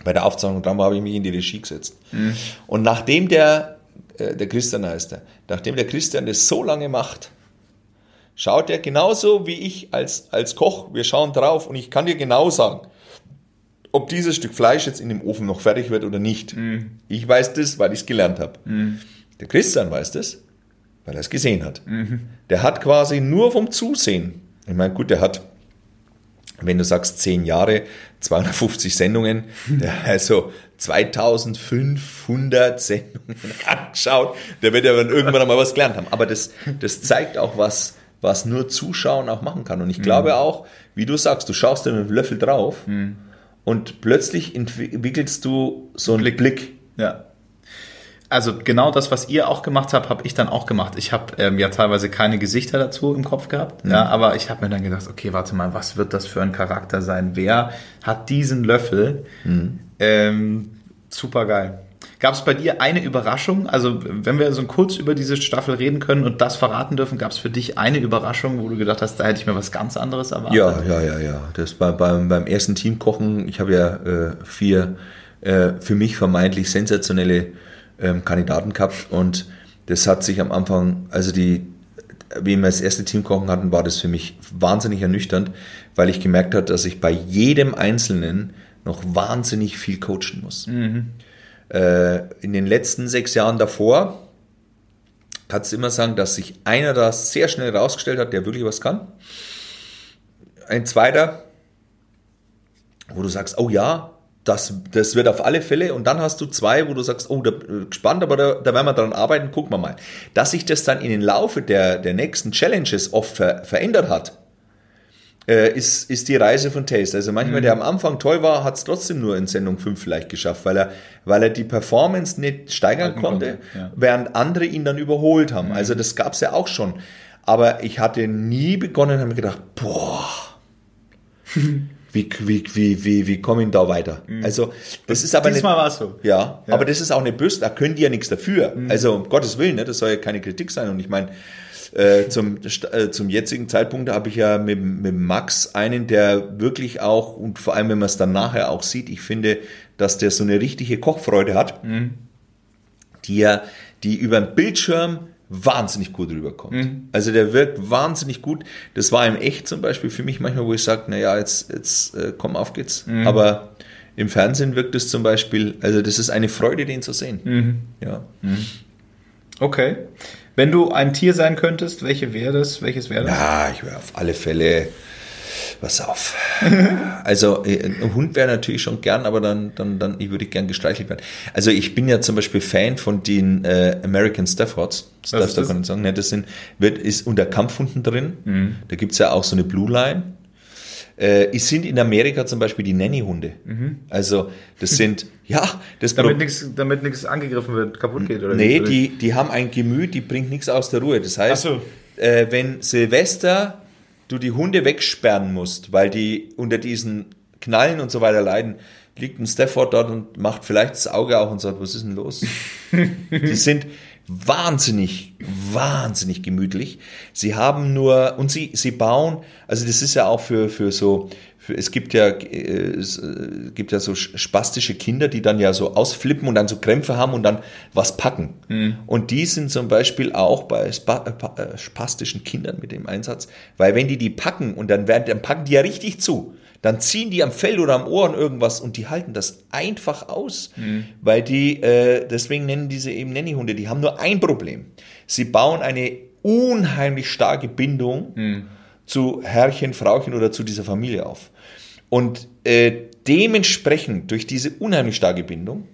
bei der Aufzeichnung dran war, habe ich mich in die Regie gesetzt. Und nachdem der, äh, der Christian heißt er, nachdem der Christian das so lange macht, schaut er genauso wie ich als, als Koch, wir schauen drauf und ich kann dir genau sagen, ob dieses Stück Fleisch jetzt in dem Ofen noch fertig wird oder nicht. Ich weiß das, weil ich es gelernt habe. Der Christian weiß das, weil er es gesehen hat. Der hat quasi nur vom Zusehen, ich meine, gut, der hat, wenn du sagst 10 Jahre, 250 Sendungen, der also 2500 Sendungen angeschaut, der wird ja dann irgendwann mal was gelernt haben. Aber das, das zeigt auch was, was nur Zuschauen auch machen kann. Und ich glaube auch, wie du sagst, du schaust dir mit dem Löffel drauf und plötzlich entwickelst du so einen Blick. Ja. Also genau das, was ihr auch gemacht habt, habe ich dann auch gemacht. Ich habe ähm, ja teilweise keine Gesichter dazu im Kopf gehabt, ja, aber ich habe mir dann gedacht, okay, warte mal, was wird das für ein Charakter sein? Wer hat diesen Löffel? Ähm, super geil. Gab es bei dir eine Überraschung? Also wenn wir so kurz über diese Staffel reden können und das verraten dürfen, gab es für dich eine Überraschung, wo du gedacht hast, da hätte ich mir was ganz anderes erwartet? Ja, ja, ja, ja. Das war beim, beim ersten Teamkochen, ich habe ja äh, vier äh, für mich vermeintlich sensationelle ähm, Kandidaten gehabt und das hat sich am Anfang, also die, wie wir das erste Teamkochen hatten, war das für mich wahnsinnig ernüchternd, weil ich gemerkt habe, dass ich bei jedem Einzelnen noch wahnsinnig viel coachen muss. Äh, in den letzten sechs Jahren davor kannst du immer sagen, dass sich einer da sehr schnell rausgestellt hat, der wirklich was kann. Ein zweiter, wo du sagst, oh ja, das, das wird auf alle Fälle. Und dann hast du zwei, wo du sagst, oh, da, äh, gespannt, aber da, da werden wir dran arbeiten, gucken wir mal. Dass sich das dann in den Laufe der, der nächsten Challenges oft ver, verändert hat, äh, ist, ist die Reise von Taste. Also manchmal, der am Anfang toll war, hat es trotzdem nur in Sendung 5 vielleicht geschafft, weil er, weil er die Performance nicht steigern konnte, ja. während andere ihn dann überholt haben. Also das gab es ja auch schon. Aber ich hatte nie begonnen, habe mir gedacht, boah, wie, wie, wie, wie, wie komme ich da weiter? Also das ist aber nicht, Diesmal war es so. ja, Ja. aber das ist auch nicht böse, da können die ja nichts dafür. Also um Gottes Willen, ne, das soll ja keine Kritik sein. Und ich meine, äh, zum, äh, zum jetzigen Zeitpunkt habe ich ja mit, mit Max einen, der wirklich auch, und vor allem wenn man es dann nachher auch sieht, ich finde, dass der so eine richtige Kochfreude hat, die ja, die über den Bildschirm wahnsinnig gut rüberkommt. Also der wirkt wahnsinnig gut. Das war im Echt zum Beispiel für mich manchmal, wo ich sage, naja, jetzt, jetzt äh, komm, auf geht's. Aber im Fernsehen wirkt es zum Beispiel, also das ist eine Freude, den zu sehen. Ja. Okay. Wenn du ein Tier sein könntest, welche wäre das? Welches wäre das? Ja, ich wäre auf alle Fälle, pass auf. Also äh, ein Hund wäre natürlich schon gern, aber dann, dann, dann ich würde gern gestreichelt werden. Also ich bin ja zum Beispiel Fan von den äh, American Staffords. Das darfst du gar nicht sagen. Ne, das sind, wird, ist unter Kampfhunden drin. Mhm. Da gibt's ja auch so eine Blue Line. Äh, es sind in Amerika zum Beispiel die Nanny-Hunde. Also das sind, ja, das Mhm. Damit nichts damit nichts angegriffen wird, kaputt geht oder Nee, die, die haben ein Gemüt, die bringt nichts aus der Ruhe. Das heißt, so. äh, wenn Silvester du die Hunde wegsperren musst, weil die unter diesen Knallen und so weiter leiden, liegt ein Stafford dort und macht vielleicht das Auge auf und sagt, was ist denn los? die sind wahnsinnig, wahnsinnig gemütlich. Sie haben nur, und sie, sie bauen, also das ist ja auch für, für so, es gibt ja, äh, es äh, gibt ja so spastische Kinder, die dann ja so ausflippen und dann so Krämpfe haben und dann was packen. Und die sind zum Beispiel auch bei spa, äh, pa- spastischen Kindern mit dem Einsatz, weil wenn die die packen und dann werden, dann packen die ja richtig zu. Dann ziehen die am Fell oder am Ohren irgendwas und die halten das einfach aus, weil die, äh, deswegen nennen diese eben Nannyhunde, die haben nur ein Problem. Sie bauen eine unheimlich starke Bindung zu Herrchen, Frauchen oder zu dieser Familie auf. Und äh, dementsprechend durch diese unheimlich starke Bindung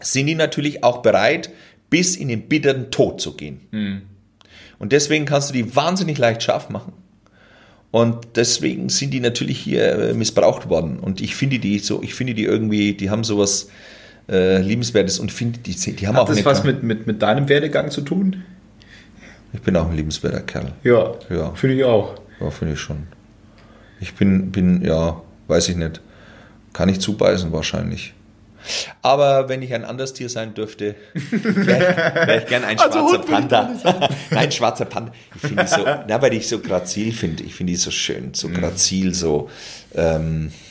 sind die natürlich auch bereit, bis in den bitteren Tod zu gehen. Und deswegen kannst du die wahnsinnig leicht scharf machen. Und deswegen sind die natürlich hier äh, missbraucht worden. Und ich finde die so, ich finde die irgendwie, die haben sowas äh, liebenswertes und finde die, die haben auch Hat das was mit, mit, mit deinem Werdegang zu tun? Ich bin auch ein liebenswerter Kerl. Ja, Ja. finde ich auch. Ja, finde ich schon. Ich bin, bin, ja, weiß ich nicht. Kann ich zubeißen wahrscheinlich. Aber wenn ich ein anderes Tier sein dürfte, wäre wär ich gern ein Also schwarzer ich Panda. Nein, schwarzer Panda. Ich finde die so, na, weil ich so grazil finde. Ich finde die so schön, so grazil, so. Ähm, äh,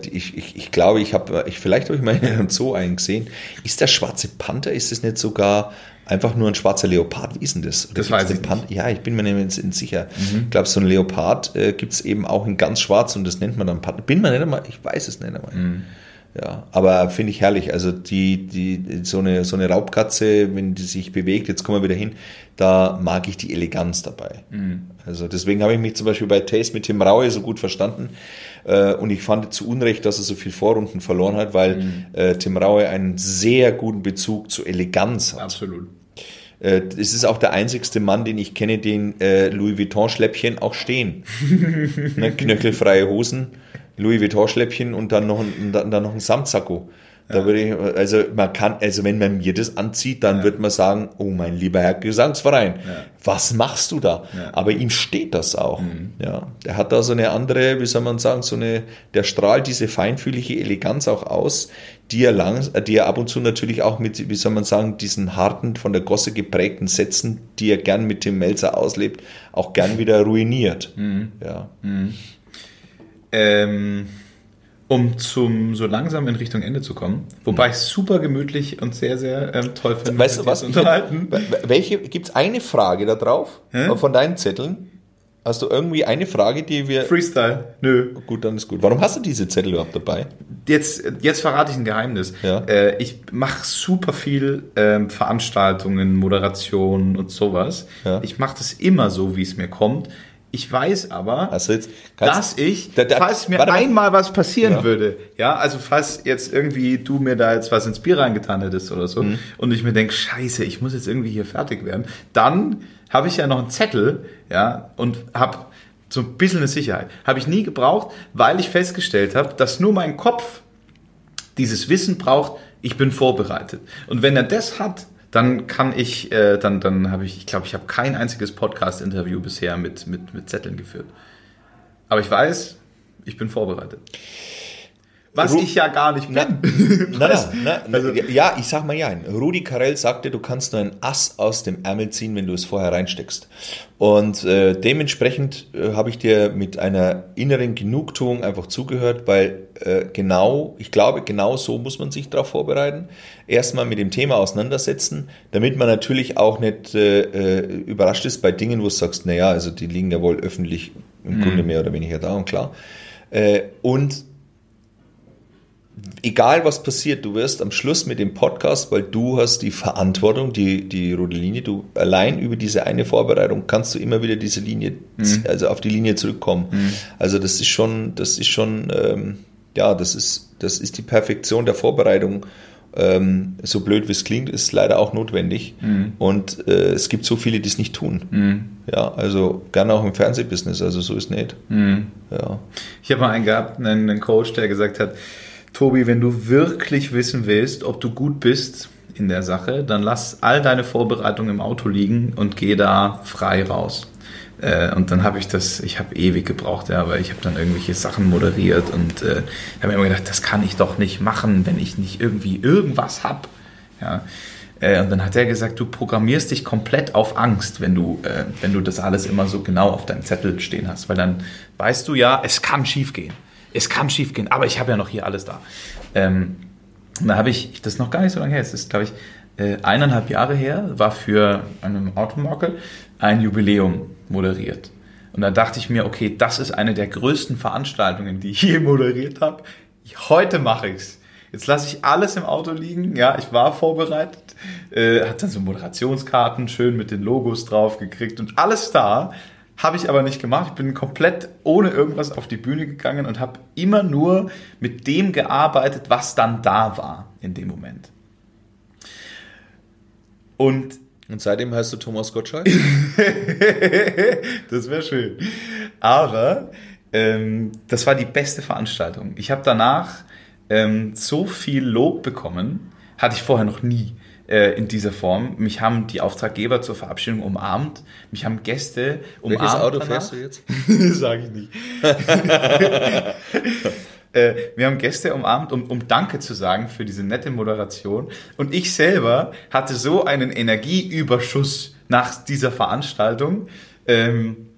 ich, ich, ich glaube, ich habe, ich, vielleicht habe ich mal in einem Zoo einen gesehen. Ist der schwarze Panther, ist es nicht sogar einfach nur ein schwarzer Leopard? Wie ist denn das? Oder Das weiß ich Mhm. Panther? Ja, ich bin mir nicht nicht sicher. Ich glaube, so ein Leopard äh, gibt es eben auch in ganz schwarz und das nennt man dann Panther. Bin mir nicht einmal, ich weiß es nicht einmal. Mhm. Ja, aber finde ich herrlich. Also die, die, so eine, so eine Raubkatze, wenn die sich bewegt, jetzt kommen wir wieder hin, da mag ich die Eleganz dabei. Mhm. Also deswegen habe ich mich zum Beispiel bei Taste mit Tim Raue so gut verstanden. Äh, Und ich fand zu Unrecht, dass er so viel Vorrunden verloren hat, weil Mhm. äh, Tim Raue einen sehr guten Bezug zu Eleganz hat. Absolut. Äh, Es ist auch der einzigste Mann, den ich kenne, den Louis Vuitton-Schläppchen auch stehen. ne, knöchelfreie Hosen, Louis Vuitton-Schläppchen und dann noch ein, und dann, dann noch ein Samtsacko. Da würde ich, also man kann, also wenn man mir das anzieht, dann wird man sagen, oh mein lieber Herr Gesangsverein, was machst du da? Aber ihm steht das auch. Ja, der hat da so eine andere, wie soll man sagen, so eine, der strahlt diese feinfühlige Eleganz auch aus, die er lang, die er ab und zu natürlich auch mit, wie soll man sagen, diesen harten, von der Gosse geprägten Sätzen, die er gern mit Tim Melzer auslebt, auch gern wieder ruiniert. Ja. Ähm, um zum so langsam in Richtung Ende zu kommen, wobei ich super gemütlich und sehr, sehr ähm, toll finde, Weißt du was? unterhalten. Welche, gibt es eine Frage da drauf? Hä? Von deinen Zetteln? Hast du irgendwie eine Frage, die wir. Freestyle. Nö. Gut, dann ist gut. Warum hast du diese Zettel überhaupt dabei? Jetzt, jetzt verrate ich ein Geheimnis. Ja. Äh, ich mache super viel ähm, Veranstaltungen, Moderationen und sowas. Ja. Ich mache das immer so, wie es mir kommt. Ich weiß aber, Also jetzt dass ich, Da- da- falls mir warte mal. einmal was passieren Ja. würde, ja, also falls jetzt irgendwie du mir da jetzt was ins Bier reingetan hättest oder Mhm. so und ich mir denke, scheiße, ich muss jetzt irgendwie hier fertig werden, dann habe ich ja noch einen Zettel, ja, und habe so ein bisschen eine Sicherheit. Habe ich nie gebraucht, weil ich festgestellt habe, dass nur mein Kopf dieses Wissen braucht, ich bin vorbereitet. Und wenn er das hat, dann kann ich, äh, dann, dann habe ich, ich glaube, ich habe kein einziges Podcast-Interview bisher mit, mit, mit Zetteln geführt. Aber ich weiß, ich bin vorbereitet. Was Ru ich ja gar nicht bin. na, Weißt? na, na, ja, ich sag mal ja. Rudi Carell sagte, du kannst nur ein Ass aus dem Ärmel ziehen, wenn du es vorher reinsteckst. Und äh, dementsprechend äh, habe ich dir mit einer inneren Genugtuung einfach zugehört, weil äh, genau, ich glaube, genau so muss man sich darauf vorbereiten. Erstmal mit dem Thema auseinandersetzen, damit man natürlich auch nicht äh, äh, überrascht ist bei Dingen, wo du sagst, naja, also die liegen ja wohl öffentlich im Grunde mehr oder weniger da und klar. Äh, und egal was passiert, du wirst am Schluss mit dem Podcast, weil du hast die Verantwortung, die, die rote Linie, du allein über diese eine Vorbereitung kannst du immer wieder diese Linie, also auf die Linie zurückkommen. Also das ist schon, das ist schon, ähm, ja, das ist, das ist die Perfektion der Vorbereitung. Ähm, so blöd wie es klingt, ist leider auch notwendig. Und äh, es gibt so viele, die es nicht tun. Ja, also gerne auch im Fernsehbusiness, also so ist nicht. Ja. Ich habe mal einen gehabt, einen, einen Coach, der gesagt hat, Tobi, wenn du wirklich wissen willst, ob du gut bist in der Sache, dann lass all deine Vorbereitungen im Auto liegen und geh da frei raus. Äh, und dann habe ich das, ich habe ewig gebraucht, ja, weil ich habe dann irgendwelche Sachen moderiert und äh, habe mir immer gedacht, das kann ich doch nicht machen, wenn ich nicht irgendwie irgendwas hab. Ja. Äh, und dann hat er gesagt, du programmierst dich komplett auf Angst, wenn du, äh, wenn du das alles immer so genau auf deinem Zettel stehen hast, weil dann weißt du ja, es kann schief gehen. Es kann schief gehen, aber ich habe ja noch hier alles da. Ähm, da habe ich, das ist noch gar nicht so lange her, es ist, glaube ich, äh, eineinhalb Jahre her, war für einen Automarke ein Jubiläum moderiert. Und da dachte ich mir, okay, das ist eine der größten Veranstaltungen, die ich je moderiert habe. Heute mache ich's. Jetzt lasse ich alles im Auto liegen. Ja, ich war vorbereitet. Äh, hat dann so Moderationskarten schön mit den Logos drauf gekriegt und alles da. Habe ich aber nicht gemacht. Ich bin komplett ohne irgendwas auf die Bühne gegangen und habe immer nur mit dem gearbeitet, was dann da war in dem Moment. Und Und seitdem heißt du Thomas Gottschalk? das wäre schön. Aber ähm, das war die beste Veranstaltung. Ich habe danach ähm, so viel Lob bekommen, hatte ich vorher noch nie äh, in dieser Form. Mich haben die Auftraggeber zur Verabschiedung umarmt. Mich haben Gäste umarmt. Welches Auto danach. fährst du jetzt? Sag ich nicht. Äh, wir haben Gäste umarmt, um, um Danke zu sagen für diese nette Moderation. Und ich selber hatte so einen Energieüberschuss nach dieser Veranstaltung, ähm,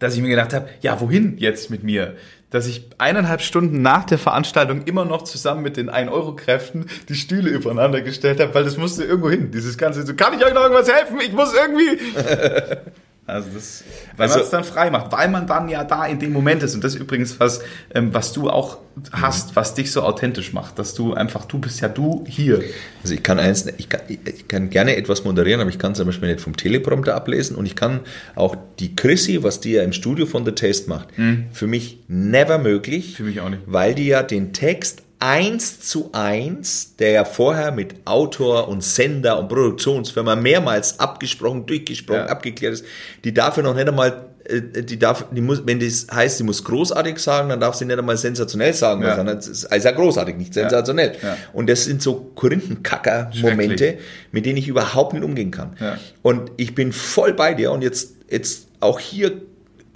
dass ich mir gedacht habe, ja, wohin jetzt mit mir? Dass ich eineinhalb Stunden nach der Veranstaltung immer noch zusammen mit den 1-Euro-Kräften die Stühle übereinander gestellt habe, weil das musste irgendwo hin. Dieses ganze, so, kann ich euch noch irgendwas helfen? Ich muss irgendwie... Also das, weil Also- man es dann frei macht, weil man dann ja da in dem Moment ist. Und das ist übrigens was, ähm, was du auch hast, was dich so authentisch macht, dass du einfach, du bist ja du hier. Also ich kann eins, ich kann, ich kann gerne etwas moderieren, aber ich kann zum Beispiel nicht vom Teleprompter ablesen und ich kann auch die Chrissy, was die ja im Studio von The Taste macht, für mich never möglich. Mhm. Für mich auch nicht. Weil die ja den Text eins zu eins, der ja vorher mit Autor und Sender und Produktionsfirma mehrmals abgesprochen, durchgesprochen, Ja. abgeklärt ist, die dafür noch nicht einmal, äh, die darf, die muss, wenn das heißt, sie muss großartig sagen, dann darf sie nicht einmal sensationell sagen, Ja. sondern es ist also großartig, nicht sensationell. Ja. Und das sind so Korinthenkacker-Momente, mit denen ich überhaupt nicht umgehen kann. Ja. Und ich bin voll bei dir und jetzt, jetzt auch hier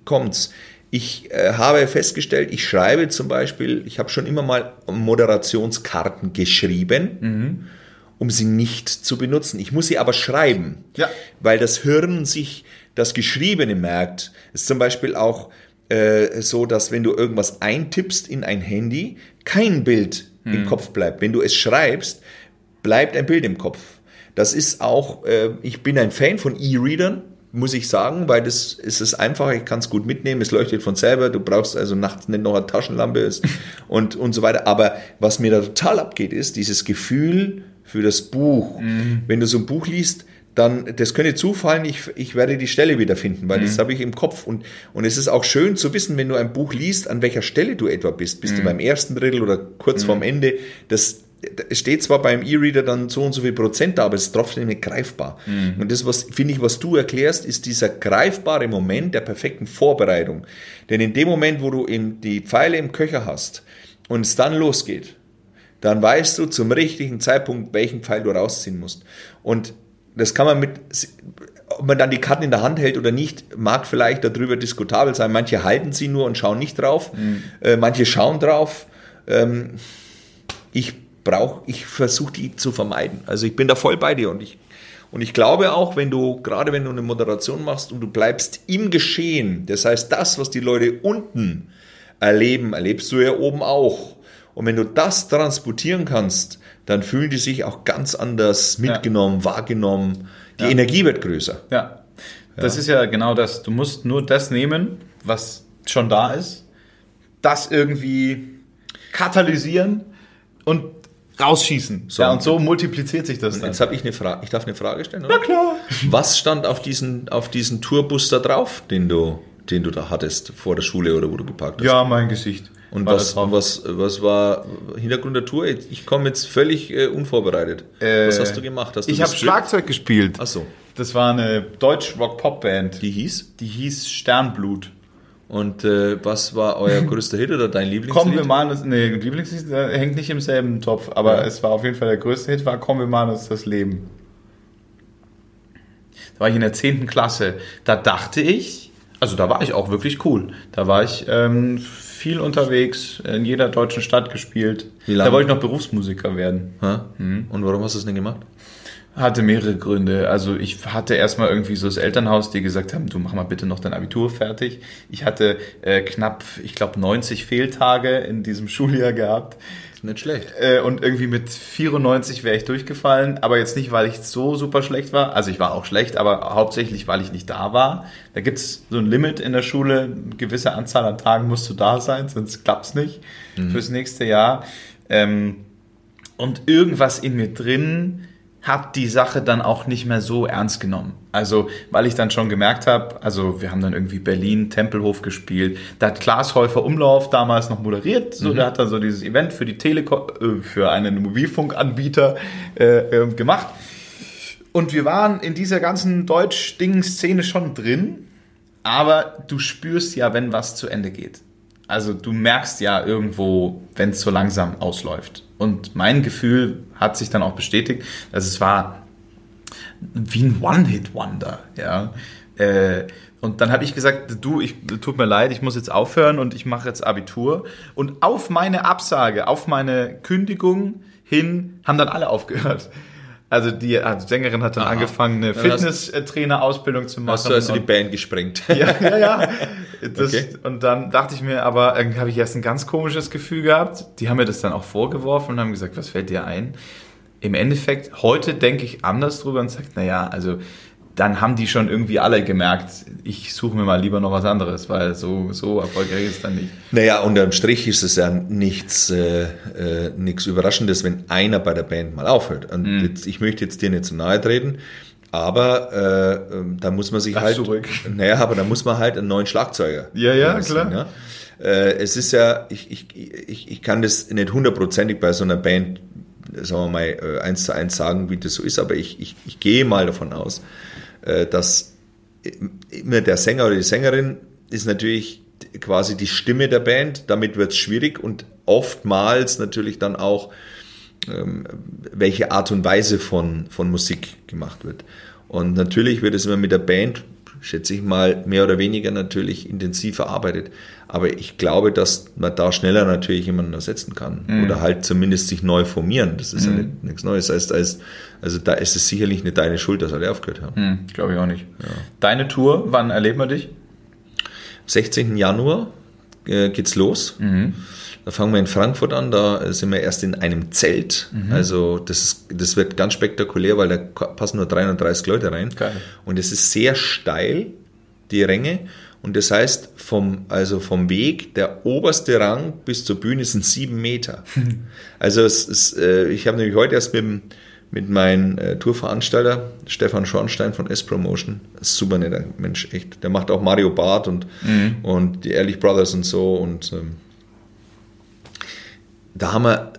kommt's. Ich äh, habe festgestellt, ich schreibe zum Beispiel, ich habe schon immer mal Moderationskarten geschrieben, Mhm. um sie nicht zu benutzen. Ich muss sie aber schreiben, Ja. weil das Hirn sich das Geschriebene merkt. Es ist zum Beispiel auch äh, so, dass wenn du irgendwas eintippst in ein Handy, kein Bild Mhm. im Kopf bleibt. Wenn du es schreibst, bleibt ein Bild im Kopf. Das ist auch, äh, ich bin ein Fan von E-Readern, muss ich sagen, weil das ist es einfach, ich kann es gut mitnehmen, es leuchtet von selber, du brauchst also nachts nicht noch eine Taschenlampe und, und so weiter. Aber was mir da total abgeht, ist dieses Gefühl für das Buch. Wenn du so ein Buch liest, dann, das könnte zufallen, ich, ich werde die Stelle wiederfinden, weil das habe ich im Kopf. Und, und es ist auch schön zu wissen, wenn du ein Buch liest, an welcher Stelle du etwa bist. Bist du beim ersten Drittel oder kurz vorm Ende? Das, steht zwar beim E-Reader dann so und so viel Prozent da, aber es ist trotzdem nicht greifbar. Und das, was, finde ich, was du erklärst, ist dieser greifbare Moment der perfekten Vorbereitung. Denn in dem Moment, wo du in die Pfeile im Köcher hast und es dann losgeht, dann weißt du zum richtigen Zeitpunkt, welchen Pfeil du rausziehen musst. Und das kann man mit, ob man dann die Karten in der Hand hält oder nicht, mag vielleicht darüber diskutabel sein. Manche halten sie nur und schauen nicht drauf, äh, manche schauen drauf. ähm, ich brauche, ich versuche die zu vermeiden. Also ich bin da voll bei dir und ich und ich glaube auch, wenn du, gerade wenn du eine Moderation machst und du bleibst im Geschehen, das heißt, das, was die Leute unten erleben, erlebst du ja oben auch. Und wenn du das transportieren kannst, dann fühlen die sich auch ganz anders mitgenommen, ja. wahrgenommen. Die ja. Energie wird größer. Ja. Das ja. ist ja genau das. Du musst nur das nehmen, was schon da ist, das irgendwie katalysieren und rausschießen. So, ja, und so multipliziert sich das dann. Jetzt habe ich eine Frage. Ich darf eine Frage stellen, oder? Na klar. Was stand auf diesen, auf diesen Tourbus da drauf, den du, den du da hattest vor der Schule oder wo du geparkt hast? Ja, mein Gesicht. Und was, was, was war Hintergrund der Tour? Ich komme jetzt völlig äh, unvorbereitet. Äh, was hast du gemacht? Hast du ich habe Schlagzeug gespielt. Ach so. Das war eine Deutsch-Rock-Pop-Band. Die hieß? Die hieß Sternblut. Und äh, was war euer größter Hit oder dein Lieblingslied? Kommen wir mal, nee, Lieblingslied hängt nicht im selben Topf, aber ja. es war auf jeden Fall der größte Hit, war Kommen wir mal uns das Leben. Da war ich in der 10. Klasse. Da dachte ich, also da war ich auch wirklich cool. Da war ich ähm, viel unterwegs, in jeder deutschen Stadt gespielt. Wie lange? Da wollte ich noch Berufsmusiker werden. Mhm. Und warum hast du das denn gemacht? Hatte mehrere Gründe. Also ich hatte erstmal irgendwie so das Elternhaus, die gesagt haben, du mach mal bitte noch dein Abitur fertig. Ich hatte äh, knapp, ich glaube, 90 Fehltage in diesem Schuljahr gehabt. Nicht schlecht. Äh, und irgendwie mit 94 wäre ich durchgefallen, aber jetzt nicht, weil ich so super schlecht war. Also ich war auch schlecht, aber hauptsächlich, weil ich nicht da war. Da gibt's so ein Limit in der Schule, eine gewisse Anzahl an Tagen musst du da sein, sonst klappt's nicht mhm. fürs nächste Jahr. Ähm, und irgendwas in mir drin hat die Sache dann auch nicht mehr so ernst genommen. Also, weil ich dann schon gemerkt habe, also wir haben dann irgendwie Berlin, Tempelhof gespielt. Da hat Klaas Häufer Umlauf damals noch moderiert. So, mhm. der hat dann so dieses Event für die Telekom, äh, für einen Mobilfunkanbieter äh, äh, gemacht. Und wir waren in dieser ganzen Deutsch-Ding-Szene schon drin. Aber du spürst ja, wenn was zu Ende geht. Also du merkst ja irgendwo, wenn es so langsam ausläuft. Und mein Gefühl hat sich dann auch bestätigt, dass es war wie ein One-Hit-Wonder. Ja. Äh, und dann habe ich gesagt, du, ich tut mir leid, ich muss jetzt aufhören und ich mache jetzt Abitur. Und auf meine Absage, auf meine Kündigung hin haben dann alle aufgehört. Also die also Sängerin hat dann Aha. angefangen, eine Fitnesstrainer-Ausbildung zu machen. Hast du also die Band gesprengt? Ja, ja, ja. Das, okay. Und dann dachte ich mir, aber irgendwie habe ich erst ein ganz komisches Gefühl gehabt. Die haben mir das dann auch vorgeworfen und haben gesagt, was fällt dir ein? Im Endeffekt, heute denke ich anders drüber und sage, naja, also dann haben die schon irgendwie alle gemerkt, ich suche mir mal lieber noch was anderes, weil so, so erfolgreich ist es dann nicht. Naja, unterm Strich ist es ja nichts, äh, äh, nichts Überraschendes, wenn einer bei der Band mal aufhört. Und mm. jetzt, ich möchte jetzt dir nicht zu nahe treten, aber äh, ähm, da muss man sich Lass halt. Zurück. Naja, aber da muss man halt einen neuen Schlagzeuger. Ja, ja, klar. Ja? Äh, es ist ja, ich, ich, ich, ich kann das nicht hundertprozentig bei so einer Band, sagen wir mal, äh, eins zu eins sagen, wie das so ist, aber ich, ich, ich gehe mal davon aus, dass immer der Sänger oder die Sängerin ist natürlich quasi die Stimme der Band, damit wird es schwierig und oftmals natürlich dann auch, ähm, welche Art und Weise von, von Musik gemacht wird. Und natürlich wird es immer mit der Band schätze ich mal, mehr oder weniger natürlich intensiv verarbeitet. Aber ich glaube, dass man da schneller natürlich jemanden ersetzen kann. Mhm. Oder halt zumindest sich neu formieren. Das ist mhm. ja nicht, nichts Neues. Das heißt, also da ist es sicherlich nicht deine Schuld, dass alle aufgehört haben. Mhm, glaube ich auch nicht. Ja. Deine Tour, wann erleben wir dich? 16. Januar äh, geht's los. Mhm. Da fangen wir in Frankfurt an, da sind wir erst in einem Zelt. Mhm. Also das, ist, das wird ganz spektakulär, weil da passen nur 330 Leute rein. Geil. Und es ist sehr steil, die Ränge. Und das heißt, vom, also vom Weg, der oberste Rang bis zur Bühne sind sieben Meter. also es ist, äh, ich habe nämlich heute erst mit, mit meinem äh, Tourveranstalter, Stefan Schornstein von S-Promotion, super netter Mensch, echt. Der macht auch Mario Barth und, mhm. und die Ehrlich Brothers und so. Und ähm, da haben wir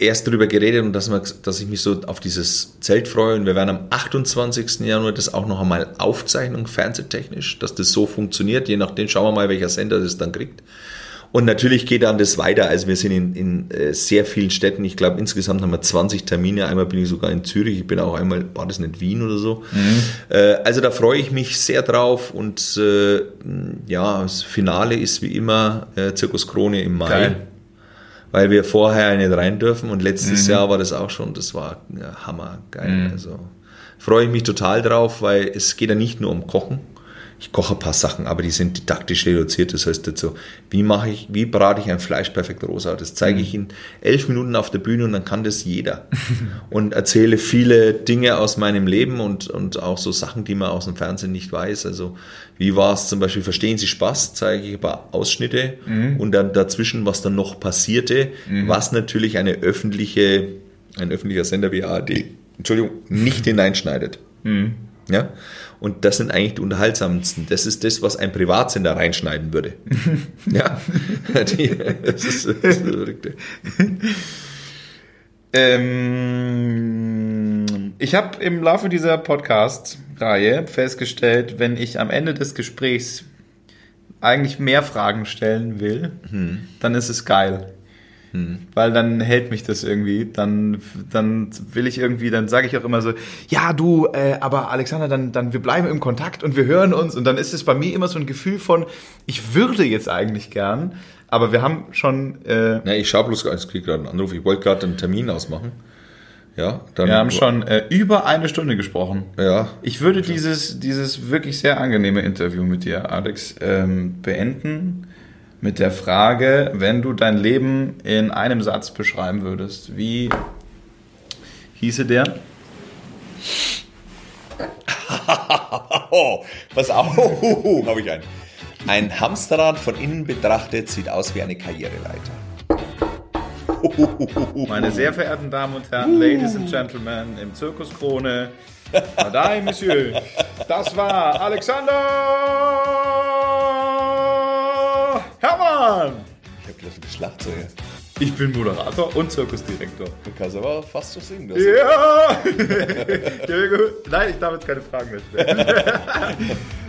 erst darüber geredet und dass, wir, dass ich mich so auf dieses Zelt freue. Und wir werden am 28. Januar das auch noch einmal Aufzeichnung, fernsehtechnisch, dass das so funktioniert. Je nachdem schauen wir mal, welcher Sender das dann kriegt. Und natürlich geht dann das weiter. Also wir sind in, in äh, sehr vielen Städten. Ich glaube, insgesamt haben wir 20 Termine. Einmal bin ich sogar in Zürich. Ich bin auch einmal, war das nicht Wien oder so? Mhm. Äh, also da freue ich mich sehr drauf. Und äh, ja, das Finale ist wie immer Zirkus Krone im Mai. Geil weil wir vorher nicht rein dürfen und letztes Jahr war das auch schon, das war ja, hammer geil. Also freue ich mich total drauf, weil es geht ja nicht nur um Kochen. Ich koche ein paar Sachen, aber die sind didaktisch reduziert. Das heißt dazu, wie mache ich, wie brate ich ein Fleisch perfekt rosa? Das zeige ich in elf Minuten auf der Bühne und dann kann das jeder. und erzähle viele Dinge aus meinem Leben und, und auch so Sachen, die man aus dem Fernsehen nicht weiß. Also wie war es zum Beispiel, verstehen Sie Spaß? Zeige ich ein paar Ausschnitte und dann dazwischen, was dann noch passierte, was natürlich eine öffentliche, ein öffentlicher Sender wie ARD, Entschuldigung, nicht hineinschneidet. Ja? Und das sind eigentlich die unterhaltsamsten. Das ist das, was ein Privatsender reinschneiden würde. ja, das ist das, ist. Ähm, ich habe im Laufe dieser Podcast-Reihe festgestellt, wenn ich am Ende des Gesprächs eigentlich mehr Fragen stellen will, dann ist es geil. Weil dann hält mich das irgendwie. Dann, dann will ich irgendwie, dann sage ich auch immer so, ja du, äh, aber Alexander, dann, dann wir bleiben im Kontakt und wir hören uns. Und dann ist es bei mir immer so ein Gefühl von, ich würde jetzt eigentlich gern, aber wir haben schon, äh, Ja, ich schaue bloß, ich kriege gerade einen Anruf, ich wollte gerade einen Termin ausmachen. Ja, dann. wir haben schon äh, über eine Stunde gesprochen. Ja, Ich würde dieses, dieses wirklich sehr angenehme Interview mit dir, Alex, ähm, beenden mit der Frage, wenn du dein Leben in einem Satz beschreiben würdest, wie hieße der? Oh, pass auf, habe ich einen. Ein Hamsterrad von innen betrachtet sieht aus wie eine Karriereleiter. Meine sehr verehrten Damen und Herren, Ladies and Gentlemen, im Zirkus Krone, Madame, Monsieur, das war Alexander Herrmann. Ich habe gleich das Schlagzeuger. Ich bin Moderator und Zirkusdirektor. Du kannst aber fast so singen. Das Ja! Nein, ich darf jetzt keine Fragen mehr stellen.